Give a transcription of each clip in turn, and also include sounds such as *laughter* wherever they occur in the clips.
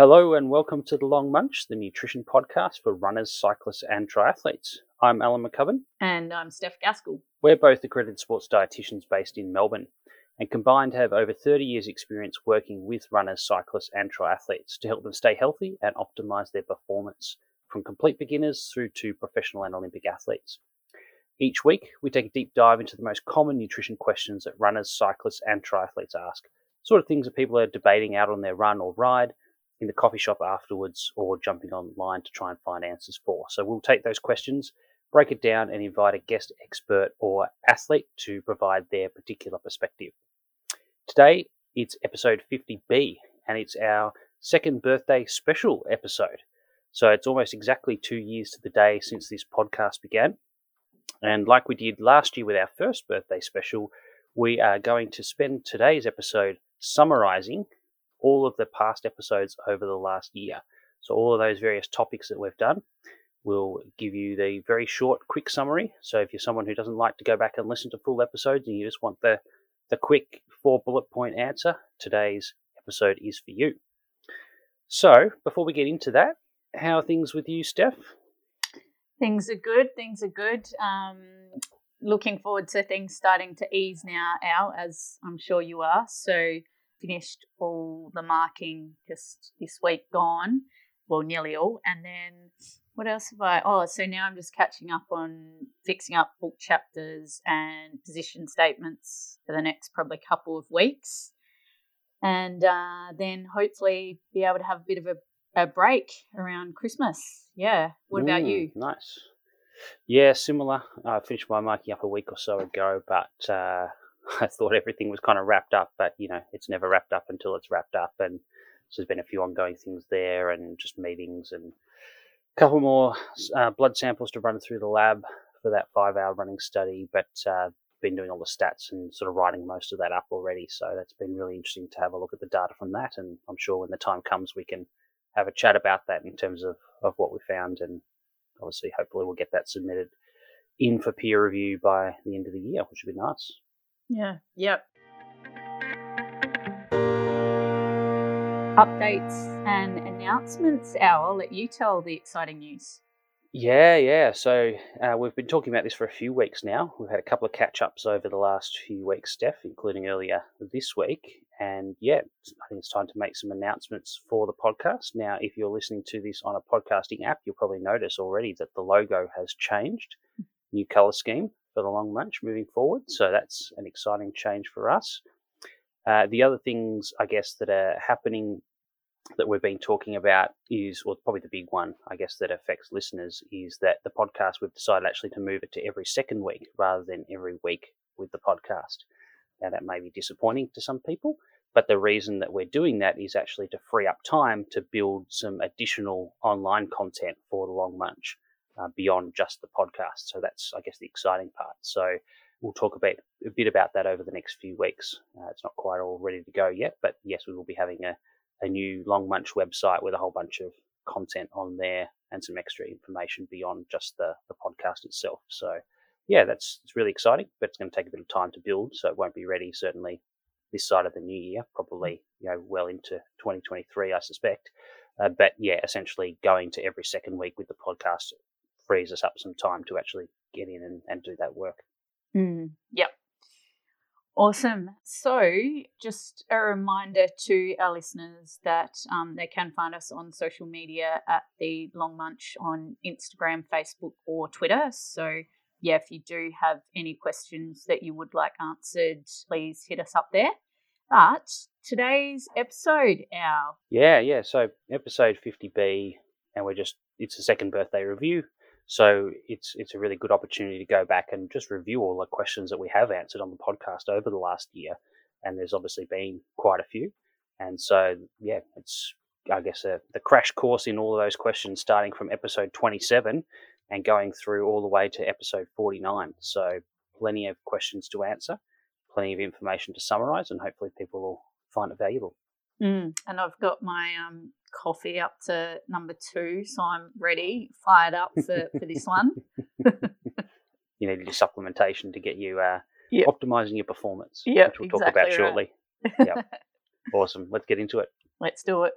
Hello and welcome to the Long Munch, the nutrition podcast for runners, cyclists, and triathletes. I'm Alan McCubbin. And I'm Steph Gaskell. We're both accredited sports dietitians based in Melbourne and combined have over 30 years' experience working with runners, cyclists, and triathletes to help them stay healthy and optimize their performance from complete beginners through to professional and Olympic athletes. Each week, we take a deep dive into the most common nutrition questions that runners, cyclists, and triathletes ask, sort of things that people are debating out on their run or ride in the coffee shop afterwards or jumping online to try and find answers for. So we'll take those questions, break it down, and invite a guest expert or athlete to provide their particular perspective. Today, it's episode 50B, and it's our second birthday special episode. So it's almost exactly two years to the day since this podcast began. And like we did last year with our first birthday special, we are going to spend today's episode summarizing all of the past episodes over the last year. So, all of those various topics that we've done, we'll give you the very short, quick summary. So, if you're someone who doesn't like to go back and listen to full episodes and you just want the, the quick four bullet point answer, today's episode is for you. So, before we get into that, how are things with you, Steph? Things are good. Things are good. Um, looking forward to things starting to ease now, Al, as I'm sure you are. So, finished all the marking just this week gone, well, nearly all. And then what else have I? Oh, so now I'm just catching up on fixing up book chapters and position statements for the next probably couple of weeks. And uh, then hopefully be able to have a bit of a, a break around Christmas. Yeah. What about Mm, you? Nice. Yeah, similar. I finished my marking up a week or so ago, but uh, *laughs* I thought everything was kind of wrapped up. But you know, it's never wrapped up until it's wrapped up, and so there's been a few ongoing things there, and just meetings, and a couple more uh, blood samples to run through the lab for that five-hour running study. But uh, been doing all the stats and sort of writing most of that up already. So that's been really interesting to have a look at the data from that, and I'm sure when the time comes, we can have a chat about that in terms of of what we found and obviously, hopefully, we'll get that submitted in for peer review by the end of the year, which would be nice. Yeah. Yep. Updates and announcements. Al, I'll let you tell the exciting news. Yeah, yeah. So uh, we've been talking about this for a few weeks now. We've had a couple of catch ups over the last few weeks, Steph, including earlier this week. And yeah, I think it's time to make some announcements for the podcast. Now, if you're listening to this on a podcasting app, you'll probably notice already that the logo has changed, new color scheme for the long munch moving forward. So that's an exciting change for us. Uh, the other things, I guess, that are happening that we've been talking about is, well, probably the big one, I guess, that affects listeners is that the podcast, we've decided actually to move it to every second week rather than every week with the podcast. Now, that may be disappointing to some people, but the reason that we're doing that is actually to free up time to build some additional online content for the Long Munch uh, beyond just the podcast. So that's, I guess, the exciting part. So we'll talk about a bit about that over the next few weeks. Uh, it's not quite all ready to go yet, but yes, we will be having a, a new Long Munch website with a whole bunch of content on there and some extra information beyond just the, the podcast itself. So yeah, that's it's really exciting, but it's going to take a bit of time to build, so it won't be ready certainly this side of the new year, probably you know well into 2023, I suspect. Uh, but yeah, essentially going to every second week with the podcast frees us up some time to actually get in and, and do that work. Mm, yep. Awesome. So, just a reminder to our listeners that um, they can find us on social media at the Long Munch on Instagram, Facebook, or Twitter. So, yeah, if you do have any questions that you would like answered, please hit us up there. But today's episode, our Yeah, yeah. So episode 50B, and we're just it's a second birthday review. So it's it's a really good opportunity to go back and just review all the questions that we have answered on the podcast over the last year. And there's obviously been quite a few. And so yeah, it's I guess a, the crash course in all of those questions, starting from episode 27 and going through all the way to episode 49. So plenty of questions to answer, plenty of information to summarize, and hopefully people will find it valuable. Mm. And I've got my um, coffee up to number two, so I'm ready, fired up for, for this one. *laughs* you needed your supplementation to get you uh, yep. optimizing your performance, yep, which we'll exactly talk about right. shortly. yep. *laughs* Awesome. Let's get into it. Let's do it.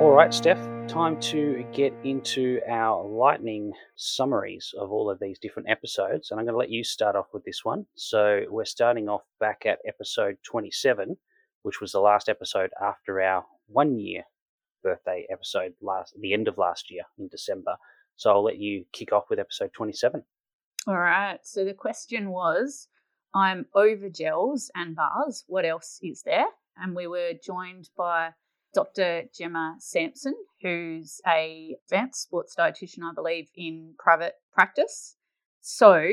All right, Steph time to get into our lightning summaries of all of these different episodes. And I'm going to let you start off with this one. So we're starting off back at episode 27, which was the last episode after our one year birthday episode last the end of last year in December. So I'll let you kick off with episode 27. All right. So the question was I'm over gels and bars. What else is there? And we were joined by Dr. Gemma Sampson, who's a advanced sports dietitian, I believe, in private practice. So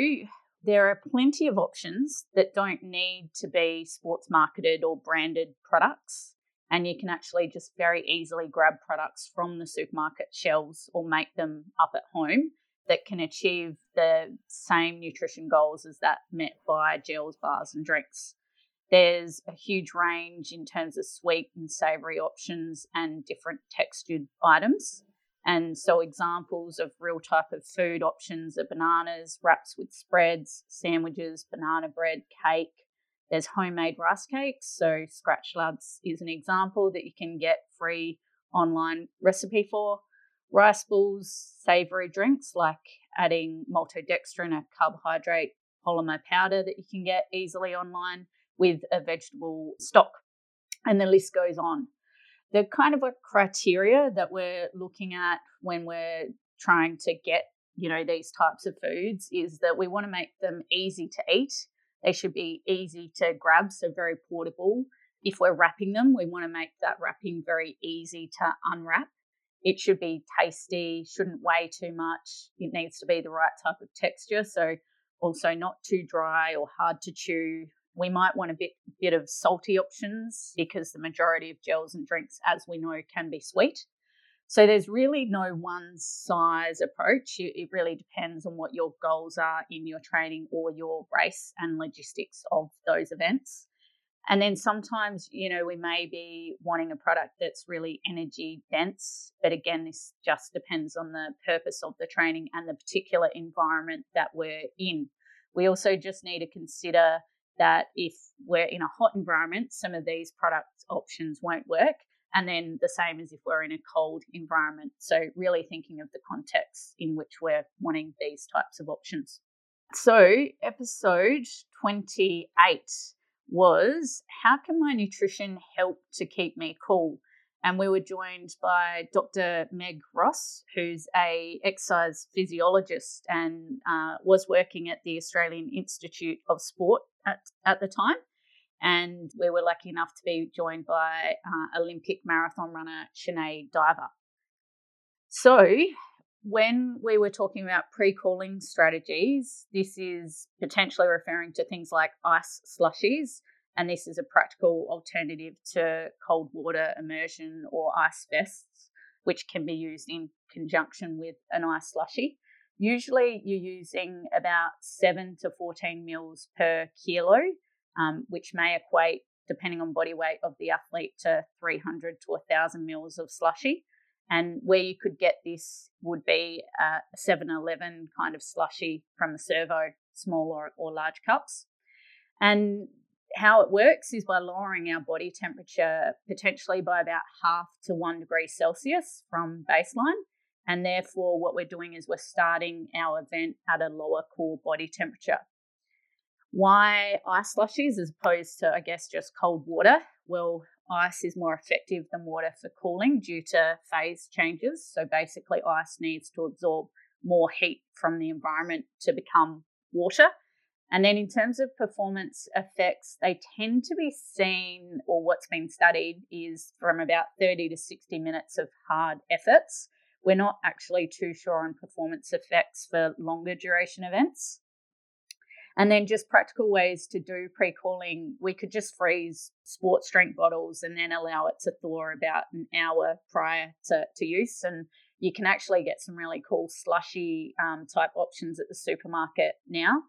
there are plenty of options that don't need to be sports marketed or branded products. And you can actually just very easily grab products from the supermarket shelves or make them up at home that can achieve the same nutrition goals as that met by gels, bars, and drinks. There's a huge range in terms of sweet and savory options and different textured items. And so, examples of real type of food options are bananas, wraps with spreads, sandwiches, banana bread, cake. There's homemade rice cakes. So, Skratch Labs is an example that you can get free online recipe for. Rice balls, savory drinks like adding maltodextrin, a carbohydrate polymer powder that you can get easily online with a vegetable stock. And the list goes on. The kind of a criteria that we're looking at when we're trying to get, you know, these types of foods is that we want to make them easy to eat. They should be easy to grab, so very portable. If we're wrapping them, we want to make that wrapping very easy to unwrap. It should be tasty, shouldn't weigh too much. It needs to be the right type of texture. So, also not too dry or hard to chew, we might want a bit bit of salty options because the majority of gels and drinks, as we know, can be sweet. So there's really no one size approach. It really depends on what your goals are in your training or your race and logistics of those events. And then sometimes, you know, we may be wanting a product that's really energy dense. But again, this just depends on the purpose of the training and the particular environment that we're in. We also just need to consider that if we're in a hot environment, some of these product options won't work. And then the same as if we're in a cold environment. So, really thinking of the context in which we're wanting these types of options. So, episode 28 was How can my nutrition help to keep me cool? And we were joined by Dr. Meg Ross, who's a exercise physiologist and uh, was working at the Australian Institute of Sport at, at the time. And we were lucky enough to be joined by uh, Olympic marathon runner Sinead Diver. So, when we were talking about pre cooling strategies, this is potentially referring to things like ice slushies and this is a practical alternative to cold water immersion or ice vests, which can be used in conjunction with an ice slushy. Usually, you're using about 7 to 14 mils per kilo, um, which may equate, depending on body weight of the athlete, to 300 to 1,000 mils of slushy. And where you could get this would be a 7 Eleven kind of slushy from the servo, small or, or large cups. And how it works is by lowering our body temperature potentially by about half to one degree Celsius from baseline. And therefore, what we're doing is we're starting our event at a lower core body temperature. Why ice slushies as opposed to, I guess, just cold water? Well, ice is more effective than water for cooling due to phase changes. So basically, ice needs to absorb more heat from the environment to become water. And then in terms of performance effects, they tend to be seen, or what's been studied is from about 30 to 60 minutes of hard efforts. We're not actually too sure on performance effects for longer duration events. And then just practical ways to do pre cooling. We could just freeze sports drink bottles and then allow it to thaw about an hour prior to, to use. And you can actually get some really cool slushy um, type options at the supermarket now.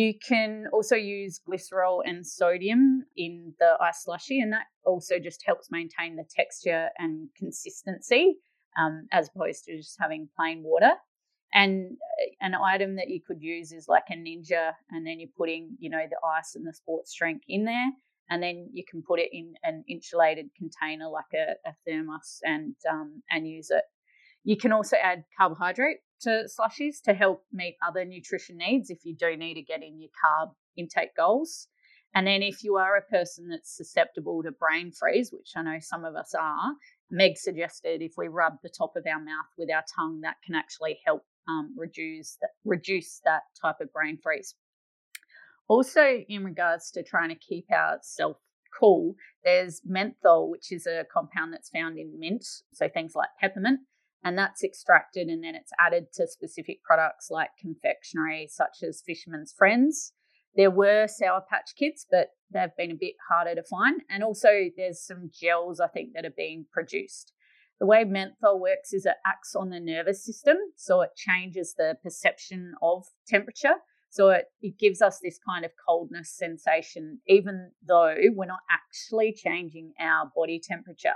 You can also use glycerol and sodium in the ice slushy, and that also just helps maintain the texture and consistency um, as opposed to just having plain water. And uh, an item that you could use is like a ninja, and then you're putting, you know, the ice and the sports drink in there. and then you can put it in an insulated container like a, a thermos and um, and use it. You can also add carbohydrate to slushies to help meet other nutrition needs if you do need to get in your carb intake goals. And then if you are a person that's susceptible to brain freeze, which I know some of us are, Meg suggested if we rub the top of our mouth with our tongue, that can actually help um, reduce that, reduce that type of brain freeze. Also, in regards to trying to keep ourselves cool, there's menthol, which is a compound that's found in mint, so things like peppermint, and that's extracted and then it's added to specific products like confectionery, such as Fisherman's Friends. There were Sour Patch Kids, but they've been a bit harder to find. And also, there's some gels I think that are being produced. The way menthol works is it acts on the nervous system, so it changes the perception of temperature. So it, it gives us this kind of coldness sensation, even though we're not actually changing our body temperature.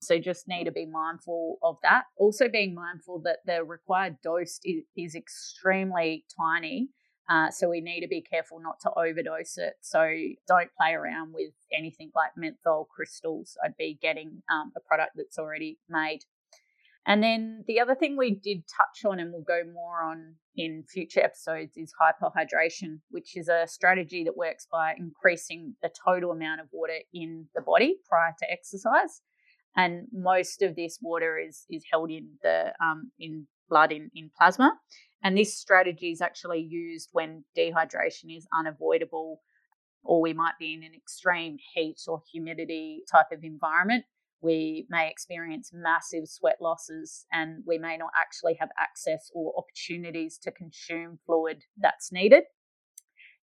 So just need to be mindful of that. Also, being mindful that the required dose is, is extremely tiny uh, so we need to be careful not to overdose it. So don't play around with anything like menthol crystals. I'd be getting um, a product that's already made. And then the other thing we did touch on and we'll go more on in future episodes is hyperhydration, which is a strategy that works by increasing the total amount of water in the body prior to exercise. And most of this water is is held in the um, in blood in, in plasma. And this strategy is actually used when dehydration is unavoidable, or we might be in an extreme heat or humidity type of environment. We may experience massive sweat losses and we may not actually have access or opportunities to consume fluid that's needed.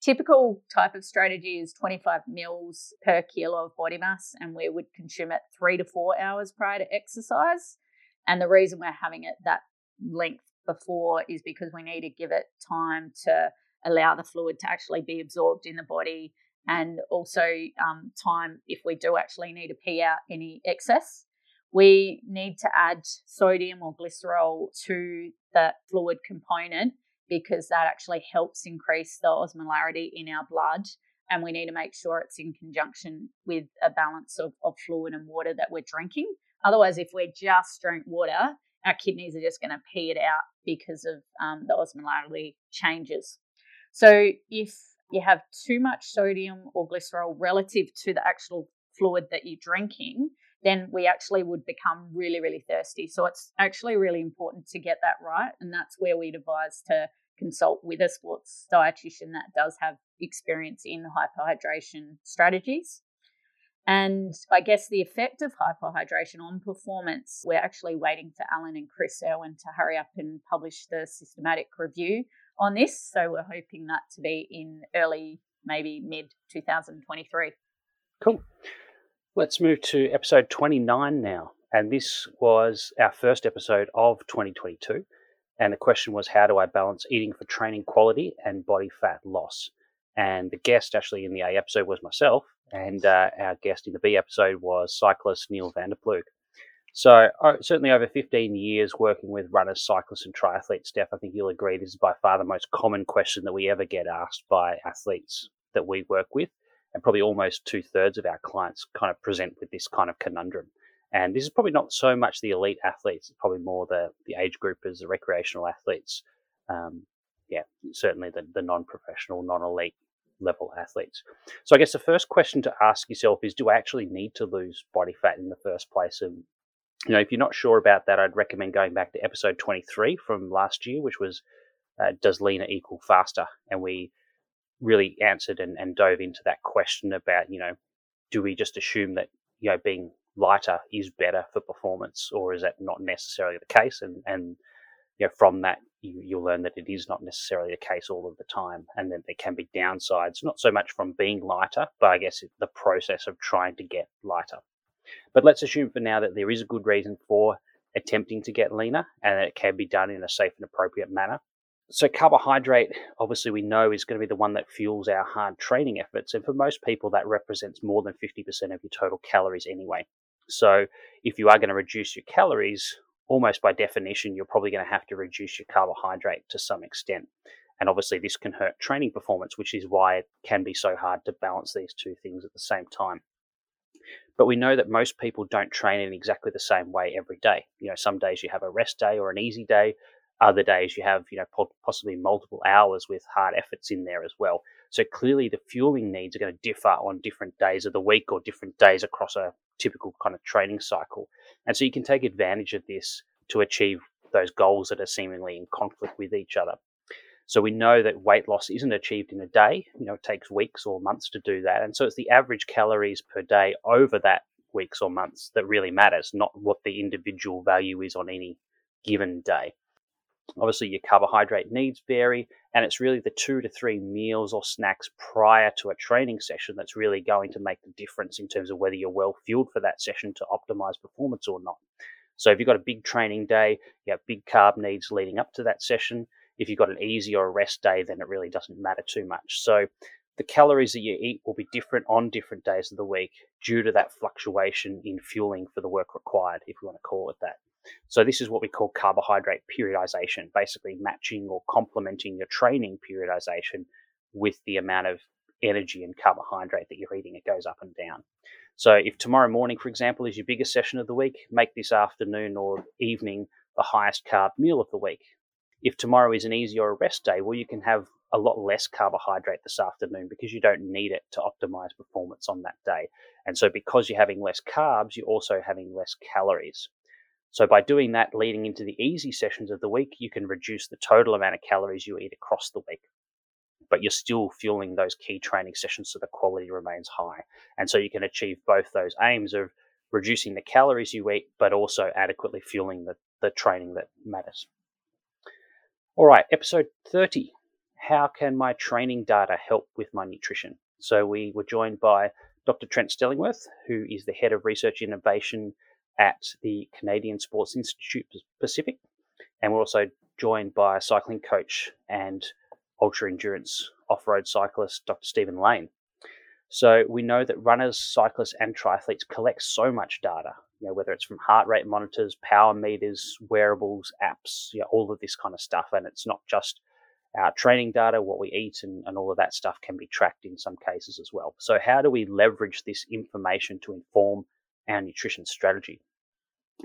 Typical type of strategy is 25 mils per kilo of body mass, and we would consume it three to four hours prior to exercise. And the reason we're having it that length before is because we need to give it time to allow the fluid to actually be absorbed in the body and also um, time if we do actually need to pee out any excess. We need to add sodium or glycerol to that fluid component because that actually helps increase the osmolarity in our blood. And we need to make sure it's in conjunction with a balance of, of fluid and water that we're drinking. Otherwise, if we just drink water, our kidneys are just going to pee it out because of um, the osmolarity changes. So if you have too much sodium or glycerol relative to the actual fluid that you're drinking, then we actually would become really, really thirsty. So it's actually really important to get that right. And that's where we'd advise to consult with a sports dietitian that does have experience in hyperhydration strategies. And I guess the effect of hyperhydration on performance, we're actually waiting for Alan and Chris Irwin to hurry up and publish the systematic review on this. So we're hoping that to be in early, maybe mid 2023. Cool. Let's move to episode 29 now. And this was our first episode of 2022. And the question was how do I balance eating for training quality and body fat loss? And the guest actually in the A episode was myself, and uh, our guest in the B episode was cyclist Neil van der Ploeg. So, uh, certainly over 15 years working with runners, cyclists, and triathletes, Steph, I think you'll agree this is by far the most common question that we ever get asked by athletes that we work with. And probably almost two thirds of our clients kind of present with this kind of conundrum. And this is probably not so much the elite athletes, it's probably more the, the age groupers, the recreational athletes. Um, yeah, certainly the, the non professional, non elite level athletes. So I guess the first question to ask yourself is do I actually need to lose body fat in the first place? And you know, if you're not sure about that, I'd recommend going back to episode 23 from last year, which was uh, does leaner equal faster? And we really answered and, and dove into that question about, you know, do we just assume that, you know, being lighter is better for performance or is that not necessarily the case? And, and you know, from that, you, you'll learn that it is not necessarily the case all of the time, and that there can be downsides, not so much from being lighter, but I guess the process of trying to get lighter. But let's assume for now that there is a good reason for attempting to get leaner and that it can be done in a safe and appropriate manner. So, carbohydrate, obviously, we know is going to be the one that fuels our hard training efforts. And for most people, that represents more than 50% of your total calories anyway. So, if you are going to reduce your calories, almost by definition, you're probably going to have to reduce your carbohydrate to some extent. And obviously, this can hurt training performance, which is why it can be so hard to balance these two things at the same time. But we know that most people don't train in exactly the same way every day. You know, some days you have a rest day or an easy day. Other days you have, you know, possibly multiple hours with hard efforts in there as well. So clearly the fueling needs are going to differ on different days of the week or different days across a typical kind of training cycle. And so you can take advantage of this to achieve those goals that are seemingly in conflict with each other. So we know that weight loss isn't achieved in a day. You know, it takes weeks or months to do that. And so it's the average calories per day over that weeks or months that really matters, not what the individual value is on any given day. Obviously, your carbohydrate needs vary, and it's really the two to three meals or snacks prior to a training session that's really going to make the difference in terms of whether you're well fueled for that session to optimize performance or not. So, if you've got a big training day, you have big carb needs leading up to that session, if you've got an easy or a rest day, then it really doesn't matter too much. So the calories that you eat will be different on different days of the week due to that fluctuation in fueling for the work required, if you want to call it that. So this is what we call carbohydrate periodization, basically matching or complementing your training periodization with the amount of energy and carbohydrate that you're eating. It goes up and down. So if tomorrow morning, for example, is your biggest session of the week, make this afternoon or evening the highest carb meal of the week if tomorrow is an easy or a rest day, well, you can have a lot less carbohydrate this afternoon because you don't need it to optimize performance on that day. And so, because you're having less carbs, you're also having less calories. So, by doing that leading into the easy sessions of the week, you can reduce the total amount of calories you eat across the week. But you're still fueling those key training sessions so the quality remains high. And so, you can achieve both those aims of reducing the calories you eat, but also adequately fueling the, the training that matters. All right, episode 30. How can my training data help with my nutrition? So, we were joined by Dr. Trent Stellingwerff, who is the head of research innovation at the Canadian Sports Institute Pacific. And we're also joined by a cycling coach and ultra endurance off road cyclist, Dr. Stephen Lane. So, we know that runners, cyclists, and triathletes collect so much data you know, whether it's from heart rate monitors, power meters, wearables, apps, you know, all of this kind of stuff. And it's not just our training data, what we eat, and, and all of that stuff can be tracked in some cases as well. So, how do we leverage this information to inform our nutrition strategy?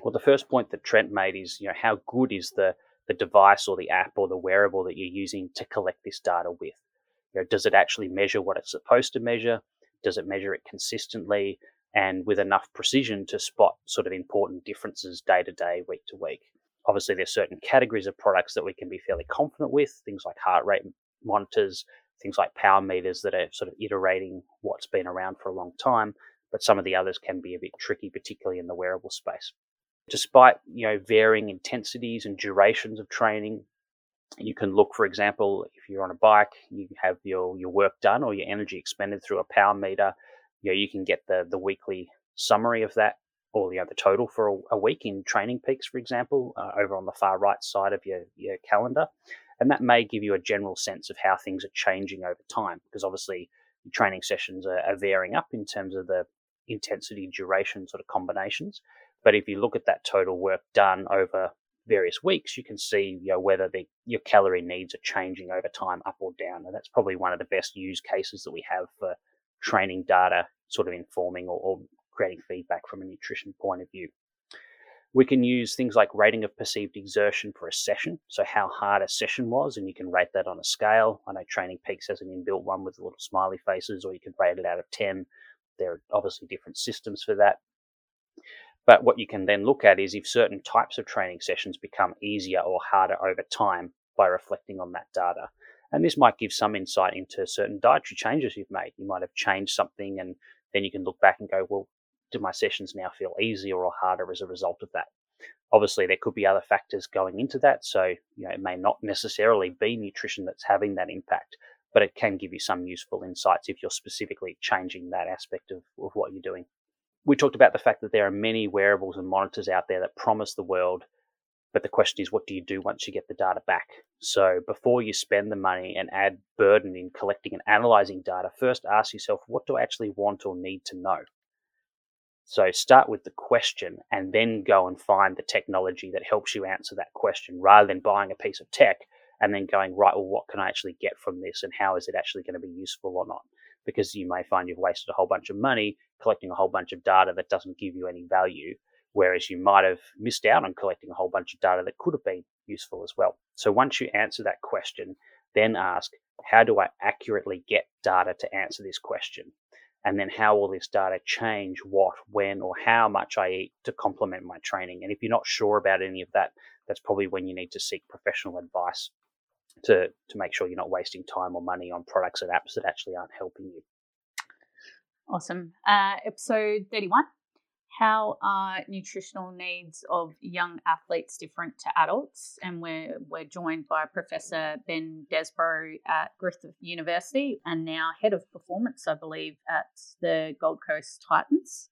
Well, the first point that Trent made is, you know, how good is the the device or the app or the wearable that you're using to collect this data with? You know, does it actually measure what it's supposed to measure? Does it measure it consistently? and with enough precision to spot sort of important differences day to day, week to week. Obviously, there's certain categories of products that we can be fairly confident with, things like heart rate monitors, things like power meters that are sort of iterating what's been around for a long time, but some of the others can be a bit tricky, particularly in the wearable space. Despite you know varying intensities and durations of training, you can look, for example, if you're on a bike, you have your, your work done or your energy expended through a power meter you know, you can get the the weekly summary of that or you know, the total for a, a week in training peaks, for example, uh, over on the far right side of your, your calendar. And that may give you a general sense of how things are changing over time, because obviously training sessions are, are varying up in terms of the intensity, duration sort of combinations. But if you look at that total work done over various weeks, you can see you know, whether the, your calorie needs are changing over time, up or down. And that's probably one of the best use cases that we have for training data sort of informing or, or creating feedback from a nutrition point of view. We can use things like rating of perceived exertion for a session. So, how hard a session was, and you can rate that on a scale. I know Training Peaks has an inbuilt one with little smiley faces, or you can rate it out of 10. There are obviously different systems for that. But what you can then look at is if certain types of training sessions become easier or harder over time by reflecting on that data. And this might give some insight into certain dietary changes you've made. You might have changed something, and then you can look back and go, well, do my sessions now feel easier or harder as a result of that? Obviously, there could be other factors going into that. So, you know, it may not necessarily be nutrition that's having that impact, but it can give you some useful insights if you're specifically changing that aspect of, of what you're doing. We talked about the fact that there are many wearables and monitors out there that promise the world but the question is, what do you do once you get the data back? So before you spend the money and add burden in collecting and analyzing data, first ask yourself, what do I actually want or need to know? So start with the question and then go and find the technology that helps you answer that question rather than buying a piece of tech and then going, right, well, what can I actually get from this and how is it actually going to be useful or not? Because you may find you've wasted a whole bunch of money collecting a whole bunch of data that doesn't give you any value, whereas you might have missed out on collecting a whole bunch of data that could have been useful as well. So once you answer that question, then ask, how do I accurately get data to answer this question? And then how will this data change what, when, or how much I eat to complement my training? And if you're not sure about any of that, that's probably when you need to seek professional advice to, to make sure you're not wasting time or money on products and apps that actually aren't helping you. Awesome. Uh, episode 31 How are nutritional needs of young athletes different to adults? And we're, we're joined by Professor Ben Desbrow at Griffith University and now head of performance, I believe, at the Gold Coast Titans.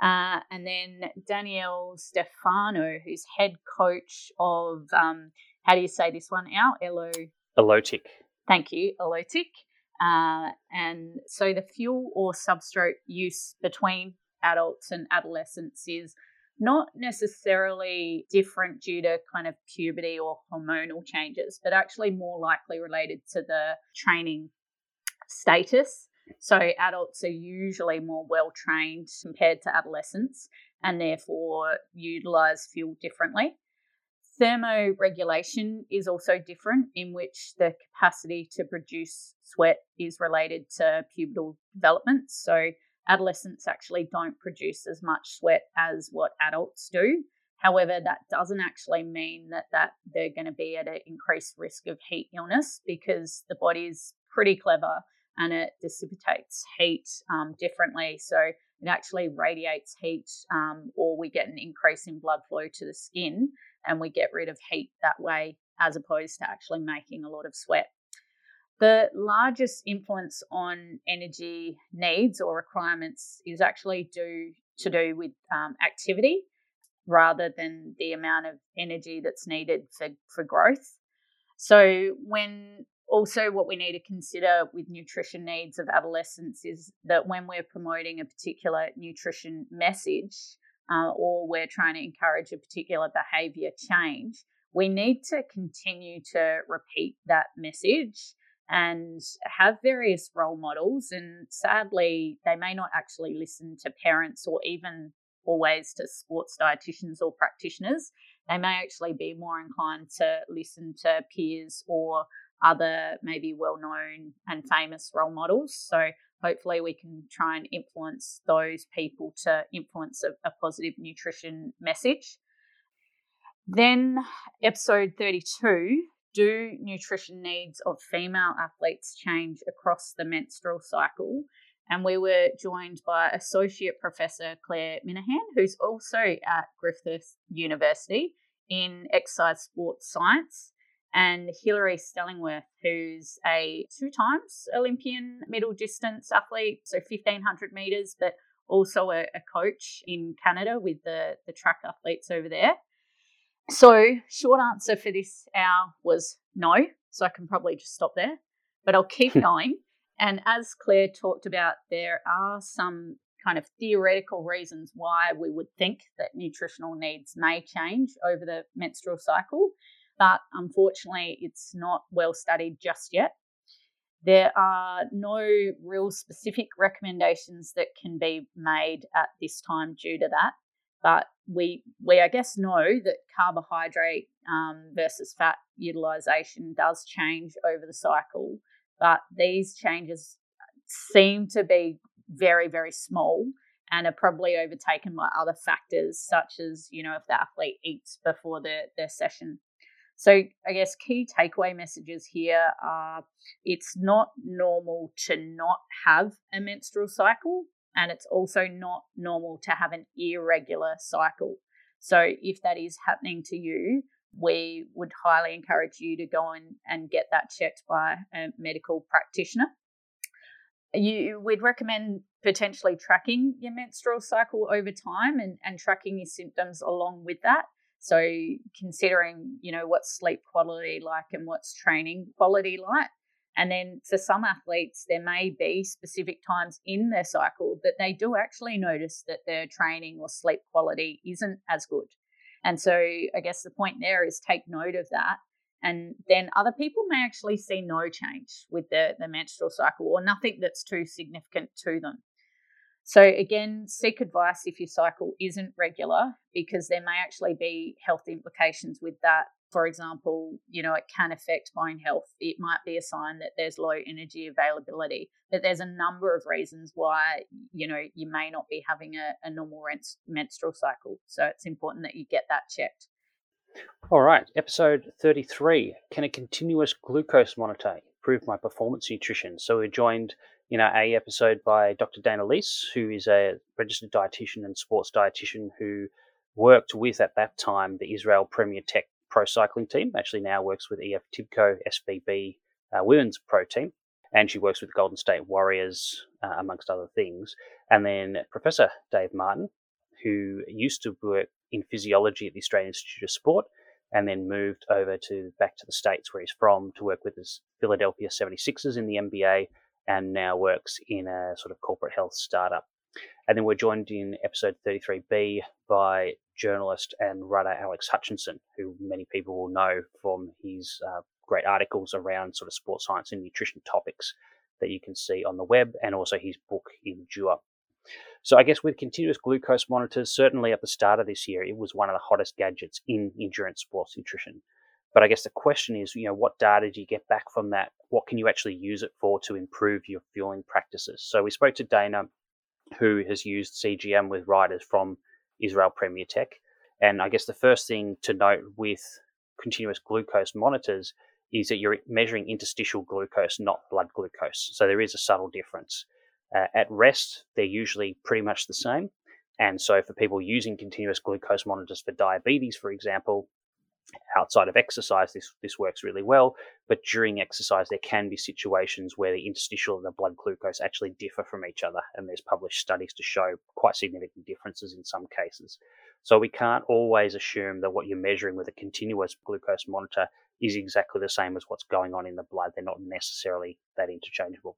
Uh, and then Danielle Stefano, who's head coach of, um, how do you say this one out? Elo. Elotic. Thank you, Elotic. Uh, and so the fuel or substrate use between adults and adolescents is not necessarily different due to kind of puberty or hormonal changes, but actually more likely related to the training status. So adults are usually more well trained compared to adolescents and therefore utilize fuel differently. Thermoregulation is also different, in which the capacity to produce sweat is related to pubertal development. So, adolescents actually don't produce as much sweat as what adults do. However, that doesn't actually mean that, that they're going to be at an increased risk of heat illness because the body is pretty clever and it dissipates heat um, differently. So it actually radiates heat, um, or we get an increase in blood flow to the skin and we get rid of heat that way as opposed to actually making a lot of sweat. The largest influence on energy needs or requirements is actually due to do with um, activity rather than the amount of energy that's needed for, for growth. So, when also what we need to consider with nutrition needs of adolescents is that when we're promoting a particular nutrition message, uh, or we're trying to encourage a particular behavior change, we need to continue to repeat that message and have various role models. And sadly, they may not actually listen to parents or even always to sports dietitians or practitioners. They may actually be more inclined to listen to peers or other maybe well known and famous role models. So hopefully we can try and influence those people to influence a, a positive nutrition message. Then, episode 32 Do nutrition needs of female athletes change across the menstrual cycle? And we were joined by Associate Professor Claire Minahan, who's also at Griffith University in exercise sports science and Hilary Stellingwerff, who's a two times Olympian middle distance athlete, so 1500 meters, but also a, a, coach in Canada with the, the track athletes over there. So, short answer for this hour was no. So, I can probably just stop there, but I'll keep *laughs* going. And as Claire talked about, there are some kind of theoretical reasons why we would think that nutritional needs may change over the menstrual cycle but unfortunately, it's not well studied just yet. There are no real specific recommendations that can be made at this time due to that. But we, we I guess, know that carbohydrate um, versus fat utilization does change over the cycle, but these changes seem to be very, very small and are probably overtaken by other factors, such as, you know, if the athlete eats before their, their session so, I guess key takeaway messages here are it's not normal to not have a menstrual cycle, and it's also not normal to have an irregular cycle. So, if that is happening to you, we would highly encourage you to go in and get that checked by a medical practitioner. You we'd recommend potentially tracking your menstrual cycle over time and, and tracking your symptoms along with that. So considering, you know, what's sleep quality like and what's training quality like. And then for some athletes, there may be specific times in their cycle that they do actually notice that their training or sleep quality isn't as good. And so I guess the point there is take note of that And then other people may actually see no change with the, the menstrual cycle or nothing that's too significant to them. So, again, seek advice if your cycle isn't regular because there may actually be health implications with that. For example, you know, it can affect bone health. It might be a sign that there's low energy availability, but there's a number of reasons why, you know, you may not be having a, a normal menstrual cycle. So, it's important that you get that checked. All right, episode 33 Can a continuous glucose monitor improve my performance nutrition? So, we're joined in our A episode by Dr. Dana Lis, who is a registered dietitian and sports dietitian who worked with, at that time, the Israel Premier Tech Pro Cycling Team. Actually, now works with EF Tibco SVB uh, Women's Pro Team. And she works with Golden State Warriors, uh, amongst other things. And then Professor Dave Martin, who used to work in physiology at the Australian Institute of Sport and then moved over to back to the States where he's from to work with his Philadelphia 76ers in the NBA and now works in a sort of corporate health startup. And then we're joined in episode 33B by journalist and writer Alex Hutchinson, who many people will know from his uh, great articles around sort of sports science and nutrition topics that you can see on the web, and also his book Endure. So I guess with continuous glucose monitors, certainly at the start of this year, it was one of the hottest gadgets in endurance sports nutrition. But I guess the question is, you know, what data do you get back from that? What can you actually use it for to improve your fueling practices? So we spoke to Dana, who has used CGM with riders from Israel Premier Tech. And I guess the first thing to note with continuous glucose monitors is that you're measuring interstitial glucose, not blood glucose. So there is a subtle difference. Uh, at rest, they're usually pretty much the same. And so for people using continuous glucose monitors for diabetes, for example, outside of exercise, this, this works really well. But during exercise, there can be situations where the interstitial and the blood glucose actually differ from each other. And there's published studies to show quite significant differences in some cases. So we can't always assume that what you're measuring with a continuous glucose monitor is exactly the same as what's going on in the blood. They're not necessarily that interchangeable.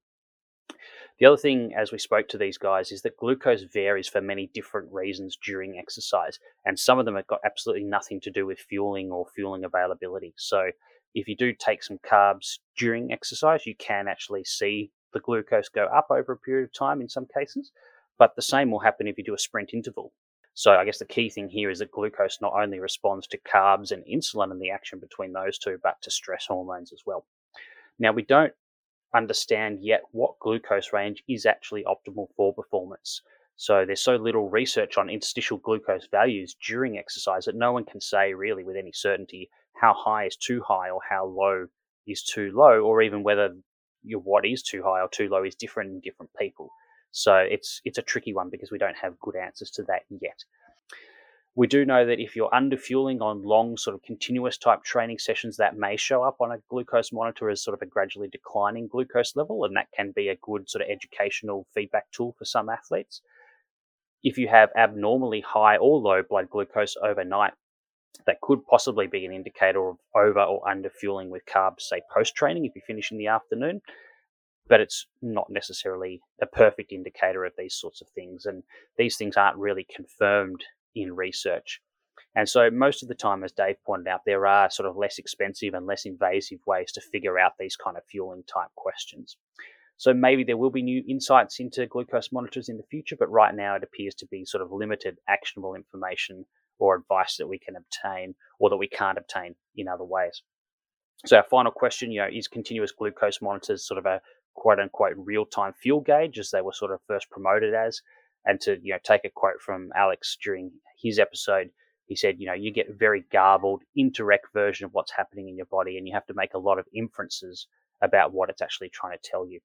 The other thing, as we spoke to these guys, is that glucose varies for many different reasons during exercise, and some of them have got absolutely nothing to do with fueling or fueling availability. So, if you do take some carbs during exercise, you can actually see the glucose go up over a period of time in some cases, but the same will happen if you do a sprint interval. So, I guess the key thing here is that glucose not only responds to carbs and insulin and the action between those two, but to stress hormones as well. Now, we don't understand yet what glucose range is actually optimal for performance. So there's so little research on interstitial glucose values during exercise that no one can say really with any certainty how high is too high or how low is too low, or even whether your what is too high or too low is different in different people. So it's it's a tricky one because we don't have good answers to that yet. We do know that if you're underfueling on long, sort of continuous type training sessions, that may show up on a glucose monitor as sort of a gradually declining glucose level, and that can be a good sort of educational feedback tool for some athletes. If you have abnormally high or low blood glucose overnight, that could possibly be an indicator of over or under fueling with carbs, say post training if you finish in the afternoon. But it's not necessarily a perfect indicator of these sorts of things. And these things aren't really confirmed in research. And so, most of the time, as Dave pointed out, there are sort of less expensive and less invasive ways to figure out these kind of fueling type questions. So, maybe there will be new insights into glucose monitors in the future, but right now it appears to be sort of limited actionable information or advice that we can obtain or that we can't obtain in other ways. So, our final question, you know, is continuous glucose monitors sort of a quote unquote real time fuel gauge as they were sort of first promoted as? And to you know take a quote from Alex during his episode, he said, you know, you get a very garbled, indirect version of what's happening in your body, and you have to make a lot of inferences about what it's actually trying to tell you.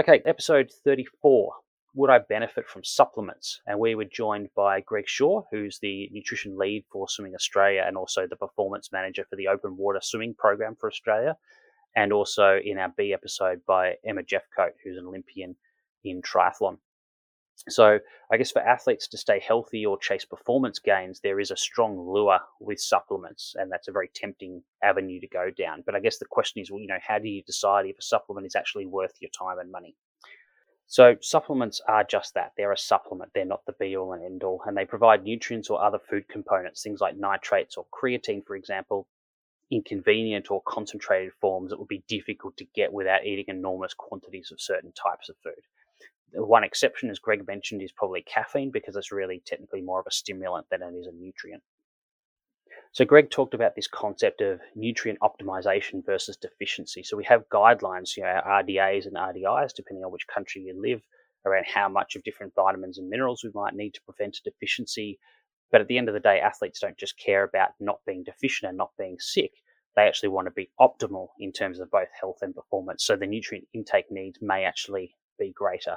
Okay, episode 34. Would I benefit from supplements? And we were joined by Greg Shaw, who's the nutrition lead for Swimming Australia and also the performance manager for the open water swimming program for Australia. And also in our B episode by Emma Jeffcoat, who's an Olympian in triathlon. So, I guess for athletes to stay healthy or chase performance gains, there is a strong lure with supplements, and that's a very tempting avenue to go down. But I guess the question is, well, you know, how do you decide if a supplement is actually worth your time and money? So, supplements are just that. They're a supplement. They're not the be all and end all. And they provide nutrients or other food components, things like nitrates or creatine, for example, in convenient or concentrated forms that would be difficult to get without eating enormous quantities of certain types of food. The one exception, as Greg mentioned, is probably caffeine because it's really technically more of a stimulant than it is a nutrient. So, Greg talked about this concept of nutrient optimization versus deficiency. So, we have guidelines, you know, RDAs and RDIs, depending on which country you live, around how much of different vitamins and minerals we might need to prevent a deficiency. But at the end of the day, athletes don't just care about not being deficient and not being sick. They actually want to be optimal in terms of both health and performance. So, the nutrient intake needs may actually be greater,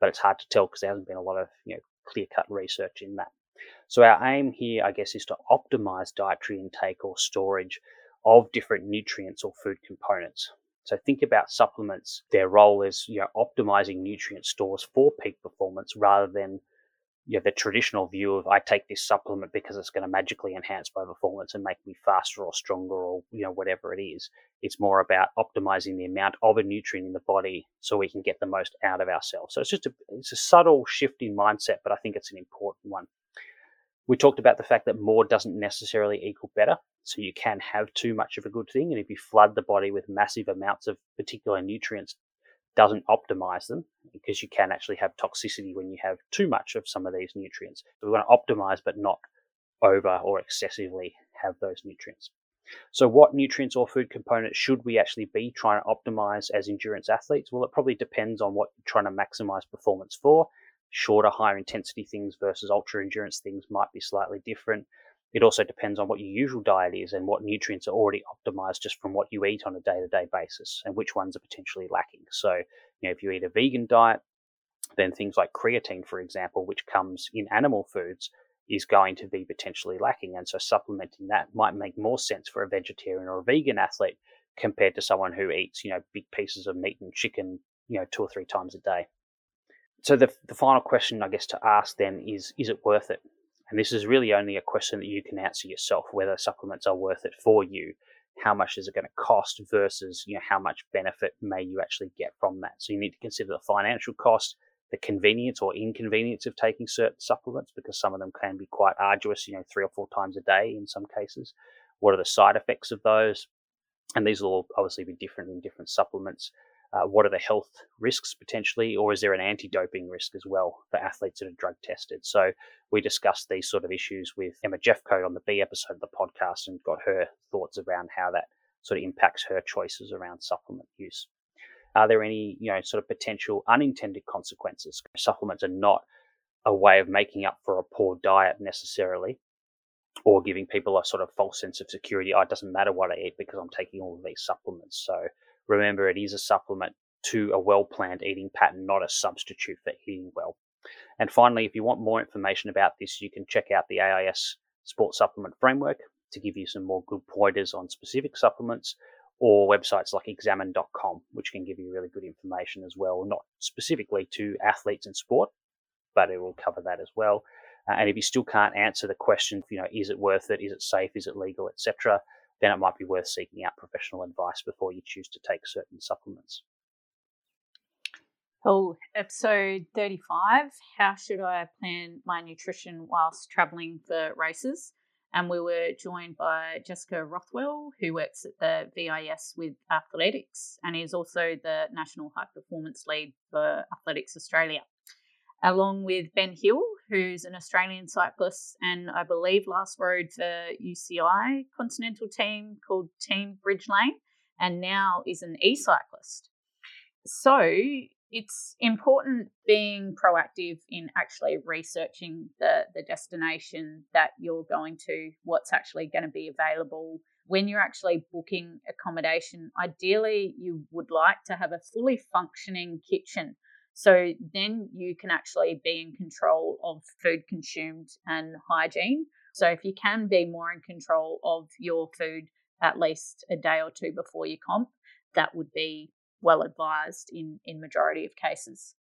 but it's hard to tell because there hasn't been a lot of you know, clear cut research in that. So our aim here, I guess, is to optimize dietary intake or storage of different nutrients or food components. So think about supplements. Their role is you know optimizing nutrient stores for peak performance rather than you know, the traditional view of I take this supplement because it's going to magically enhance my performance and make me faster or stronger or you know whatever it is. It's more about optimizing the amount of a nutrient in the body so we can get the most out of ourselves. So it's just a it's a subtle shift in mindset, but I think it's an important one. We talked about the fact that more doesn't necessarily equal better. So you can have too much of a good thing. And if you flood the body with massive amounts of particular nutrients, doesn't optimize them because you can actually have toxicity when you have too much of some of these nutrients. So we want to optimize but not over or excessively have those nutrients. So, what nutrients or food components should we actually be trying to optimize as endurance athletes? Well, it probably depends on what you're trying to maximize performance for shorter, higher intensity things versus ultra endurance things might be slightly different. It also depends on what your usual diet is and what nutrients are already optimized just from what you eat on a day to day basis and which ones are potentially lacking. So, you know, if you eat a vegan diet, then things like creatine, for example, which comes in animal foods, is going to be potentially lacking. And so supplementing that might make more sense for a vegetarian or a vegan athlete compared to someone who eats, you know, big pieces of meat and chicken, you know, two or three times a day so the, the final question I guess to ask then is is it worth it? And this is really only a question that you can answer yourself whether supplements are worth it for you. How much is it going to cost versus you know how much benefit may you actually get from that? So you need to consider the financial cost, the convenience or inconvenience of taking certain supplements because some of them can be quite arduous, you know, three or four times a day in some cases. What are the side effects of those? And these will obviously be different in different supplements. Uh, what are the health risks potentially, or is there an anti doping risk as well for athletes that are drug tested? So we discussed these sort of issues with Emma Jeffcoat on the B episode of the podcast and got her thoughts around how that sort of impacts her choices around supplement use. Are there any, you know, sort of potential unintended consequences? Supplements are not a way of making up for a poor diet necessarily, or giving people a sort of false sense of security. Oh, it doesn't matter what I eat because I'm taking all of these supplements. So remember it is a supplement to a well planned eating pattern, not a substitute for eating well. And finally, if you want more information about this, you can check out the AIS Sports Supplement Framework to give you some more good pointers on specific supplements or websites like examine.com, which can give you really good information as well, not specifically to athletes in sport, but it will cover that as well. Uh, and if you still can't answer the question, you know, is it worth it? Is it safe? Is it legal, etc., then it might be worth seeking out professional advice before you choose to take certain supplements. Oh, episode 35 How should I plan my nutrition whilst traveling for races? And we were joined by Jessica Rothwell, who works at the VIS with athletics and is also the National High Performance Lead for Athletics Australia along with Ben Hill, who's an Australian cyclist and I believe last rode for UCI Continental team called Team Bridge Lane and now is an e cyclist. So it's important being proactive in actually researching the, the destination that you're going to, what's actually going to be available. When you're actually booking accommodation, ideally you would like to have a fully functioning kitchen so then you can actually be in control of food consumed and hygiene. So if you can be more in control of your food at least a day or two before you comp, that would be well advised in in majority of cases.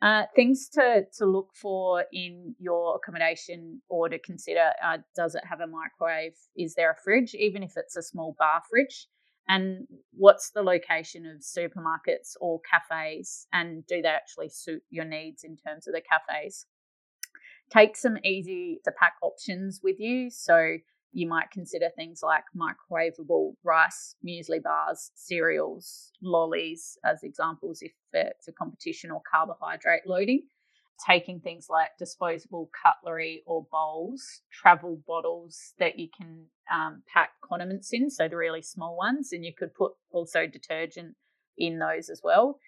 Uh, things to, to look for in your accommodation or to consider uh, does it have a microwave? Is there a fridge, even if it's a small bar fridge? And what's the location of supermarkets or cafes and do they actually suit your needs in terms of the cafes take some easy to pack options with you so you might consider things like microwavable rice, muesli bars, cereals, lollies as examples if it's a competition or carbohydrate loading. Taking things like disposable cutlery or bowls, travel bottles that you can um, pack condiments in, so the really small ones, and you could put also detergent in those as well.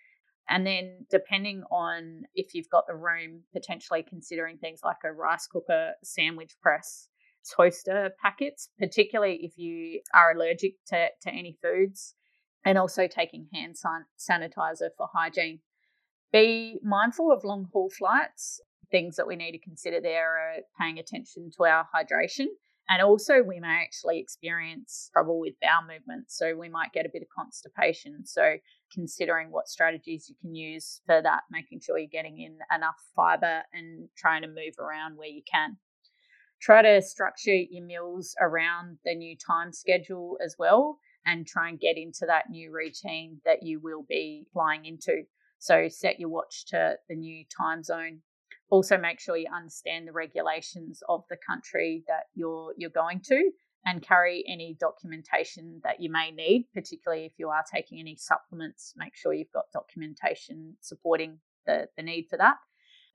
And then, depending on if you've got the room, potentially considering things like a rice cooker, sandwich press, toaster packets, particularly if you are allergic to, to any foods, and also taking hand san- sanitizer for hygiene. Be mindful of long haul flights. Things that we need to consider there are paying attention to our hydration and also, we may actually experience trouble with bowel movement. So, we might get a bit of constipation. So, considering what strategies you can use for that, making sure you're getting in enough fiber and trying to move around where you can. Try to structure your meals around the new time schedule as well and try and get into that new routine that you will be flying into. So, set your watch to the new time zone. Also make sure you understand the regulations of the country that you're you're going to and carry any documentation that you may need particularly if you are taking any supplements make sure you've got documentation supporting the, the need for that.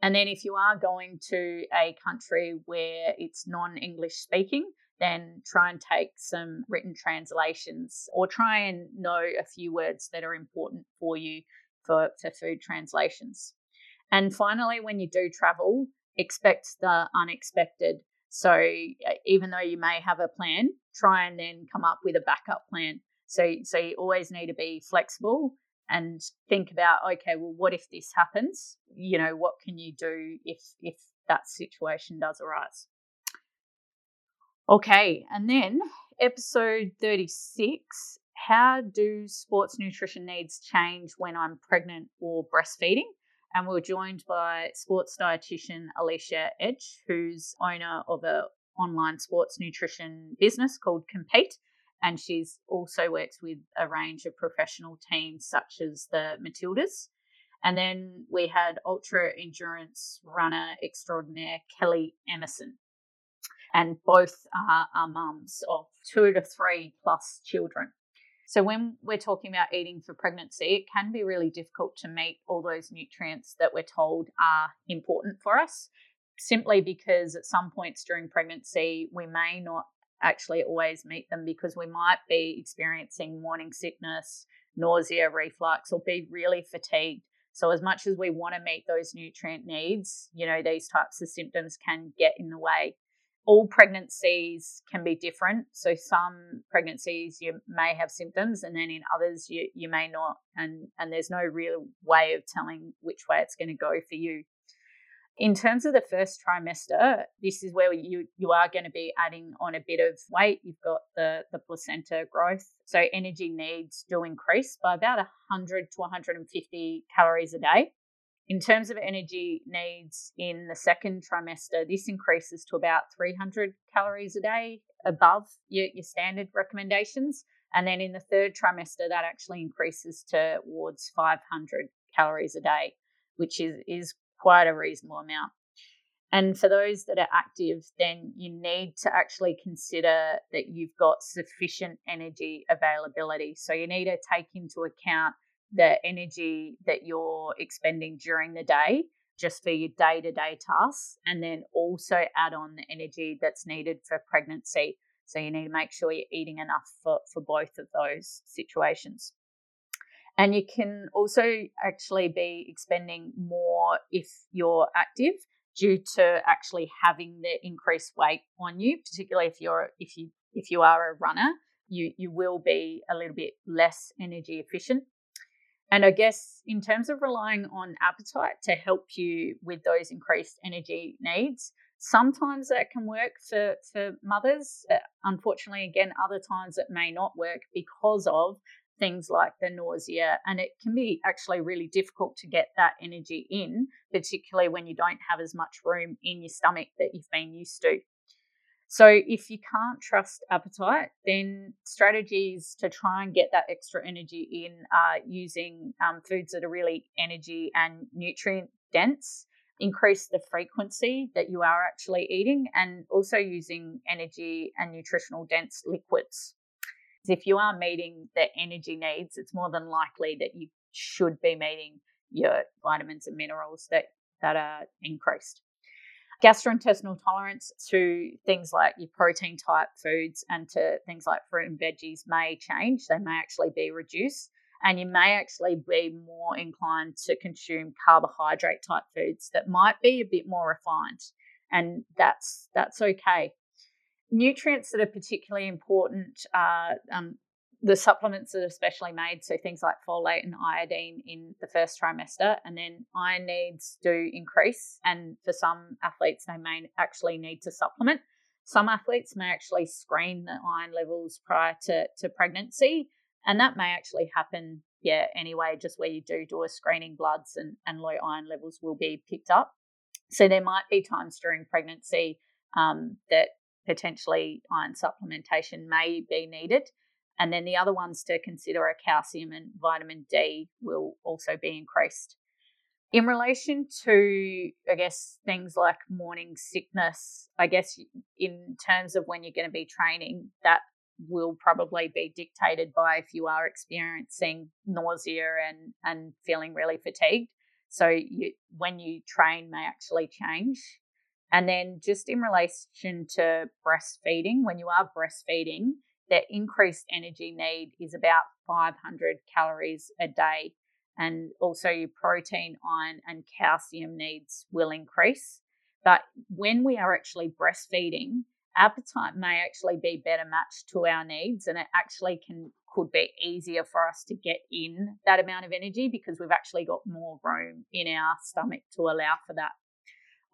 And then if you are going to a country where it's non-english speaking then try and take some written translations or try and know a few words that are important for you for, for food translations and finally, when you do travel, expect the unexpected. So even though you may have a plan, try and then come up with a backup plan. So so you always need to be flexible and think about okay, well, what if this happens? You know, what can you do if if that situation does arise? Okay, and then episode 36 how do sports nutrition needs change when I'm pregnant or breastfeeding? And we are joined by sports dietitian Alicia Edge, who's owner of a online sports nutrition business called Compete. And she's also works with a range of professional teams such as the Matildas. And then we had ultra endurance runner extraordinaire Kellie Emmerson. And both are, are mums of two to three plus children. So, when we're talking about eating for pregnancy, it can be really difficult to meet all those nutrients that we're told are important for us, simply because at some points during pregnancy, we may not actually always meet them because we might be experiencing morning sickness, nausea, reflux, or be really fatigued. So, as much as we want to meet those nutrient needs, you know, these types of symptoms can get in the way all pregnancies can be different. So some pregnancies you may have symptoms, and then in others you you may not, and and there's no real way of telling which way it's going to go for you. In terms of the first trimester, this is where you you are going to be adding on a bit of weight. You've got the the placenta growth, so energy needs do increase by about 100 to 150 calories a day. In terms of energy needs in the second trimester, this increases to about 300 calories a day above your, your standard recommendations. And then in the third trimester, that actually increases towards 500 calories a day, which is, is quite a reasonable amount. And for those that are active, then you need to actually consider that you've got sufficient energy availability. So you need to take into account the energy that you're expending during the day just for your day to day tasks, and then also add on the energy that's needed for pregnancy. So you need to make sure you're eating enough for, for both of those situations. And you can also actually be expending more if you're active due to actually having the increased weight on you, particularly if you're if you if you are a runner, you you will be a little bit less energy efficient and I guess in terms of relying on appetite to help you with those increased energy needs, sometimes that can work for, for mothers. Unfortunately, again, other times it may not work because of things like the nausea. And it can be actually really difficult to get that energy in, particularly when you don't have as much room in your stomach that you've been used to. So if you can't trust appetite, then strategies to try and get that extra energy in are using um, foods that are really energy and nutrient dense. increase the frequency that you are actually eating and also using energy and nutritional dense liquids. If you are meeting the energy needs, it's more than likely that you should be meeting your vitamins and minerals that, that are increased. Gastrointestinal tolerance to things like your protein type foods and to things like fruit and veggies may change. They may actually be reduced and you may actually be more inclined to consume carbohydrate type foods that might be a bit more refined and that's that's okay nutrients that are particularly important are um, the supplements that are specially made so things like folate and iodine in the first trimester and then iron needs do increase and for some athletes they may actually need to supplement some athletes may actually screen the iron levels prior to, to pregnancy and that may actually happen, yeah, anyway, just where you do do a screening bloods and, and low iron levels will be picked up. So there might be times during pregnancy um, that potentially iron supplementation may be needed. And then the other ones to consider are calcium and vitamin D will also be increased. In relation to, I guess, things like morning sickness, I guess in terms of when you're going to be training, that will probably be dictated by if you are experiencing nausea and, and feeling really fatigued. So you, when you train may actually change. And then just in relation to breastfeeding, when you are breastfeeding, that increased energy need is about 500 calories a day. And also your protein, iron, and calcium needs will increase. But when we are actually breastfeeding, appetite may actually be better matched to our needs and it actually can could be easier for us to get in that amount of energy because we've actually got more room in our stomach to allow for that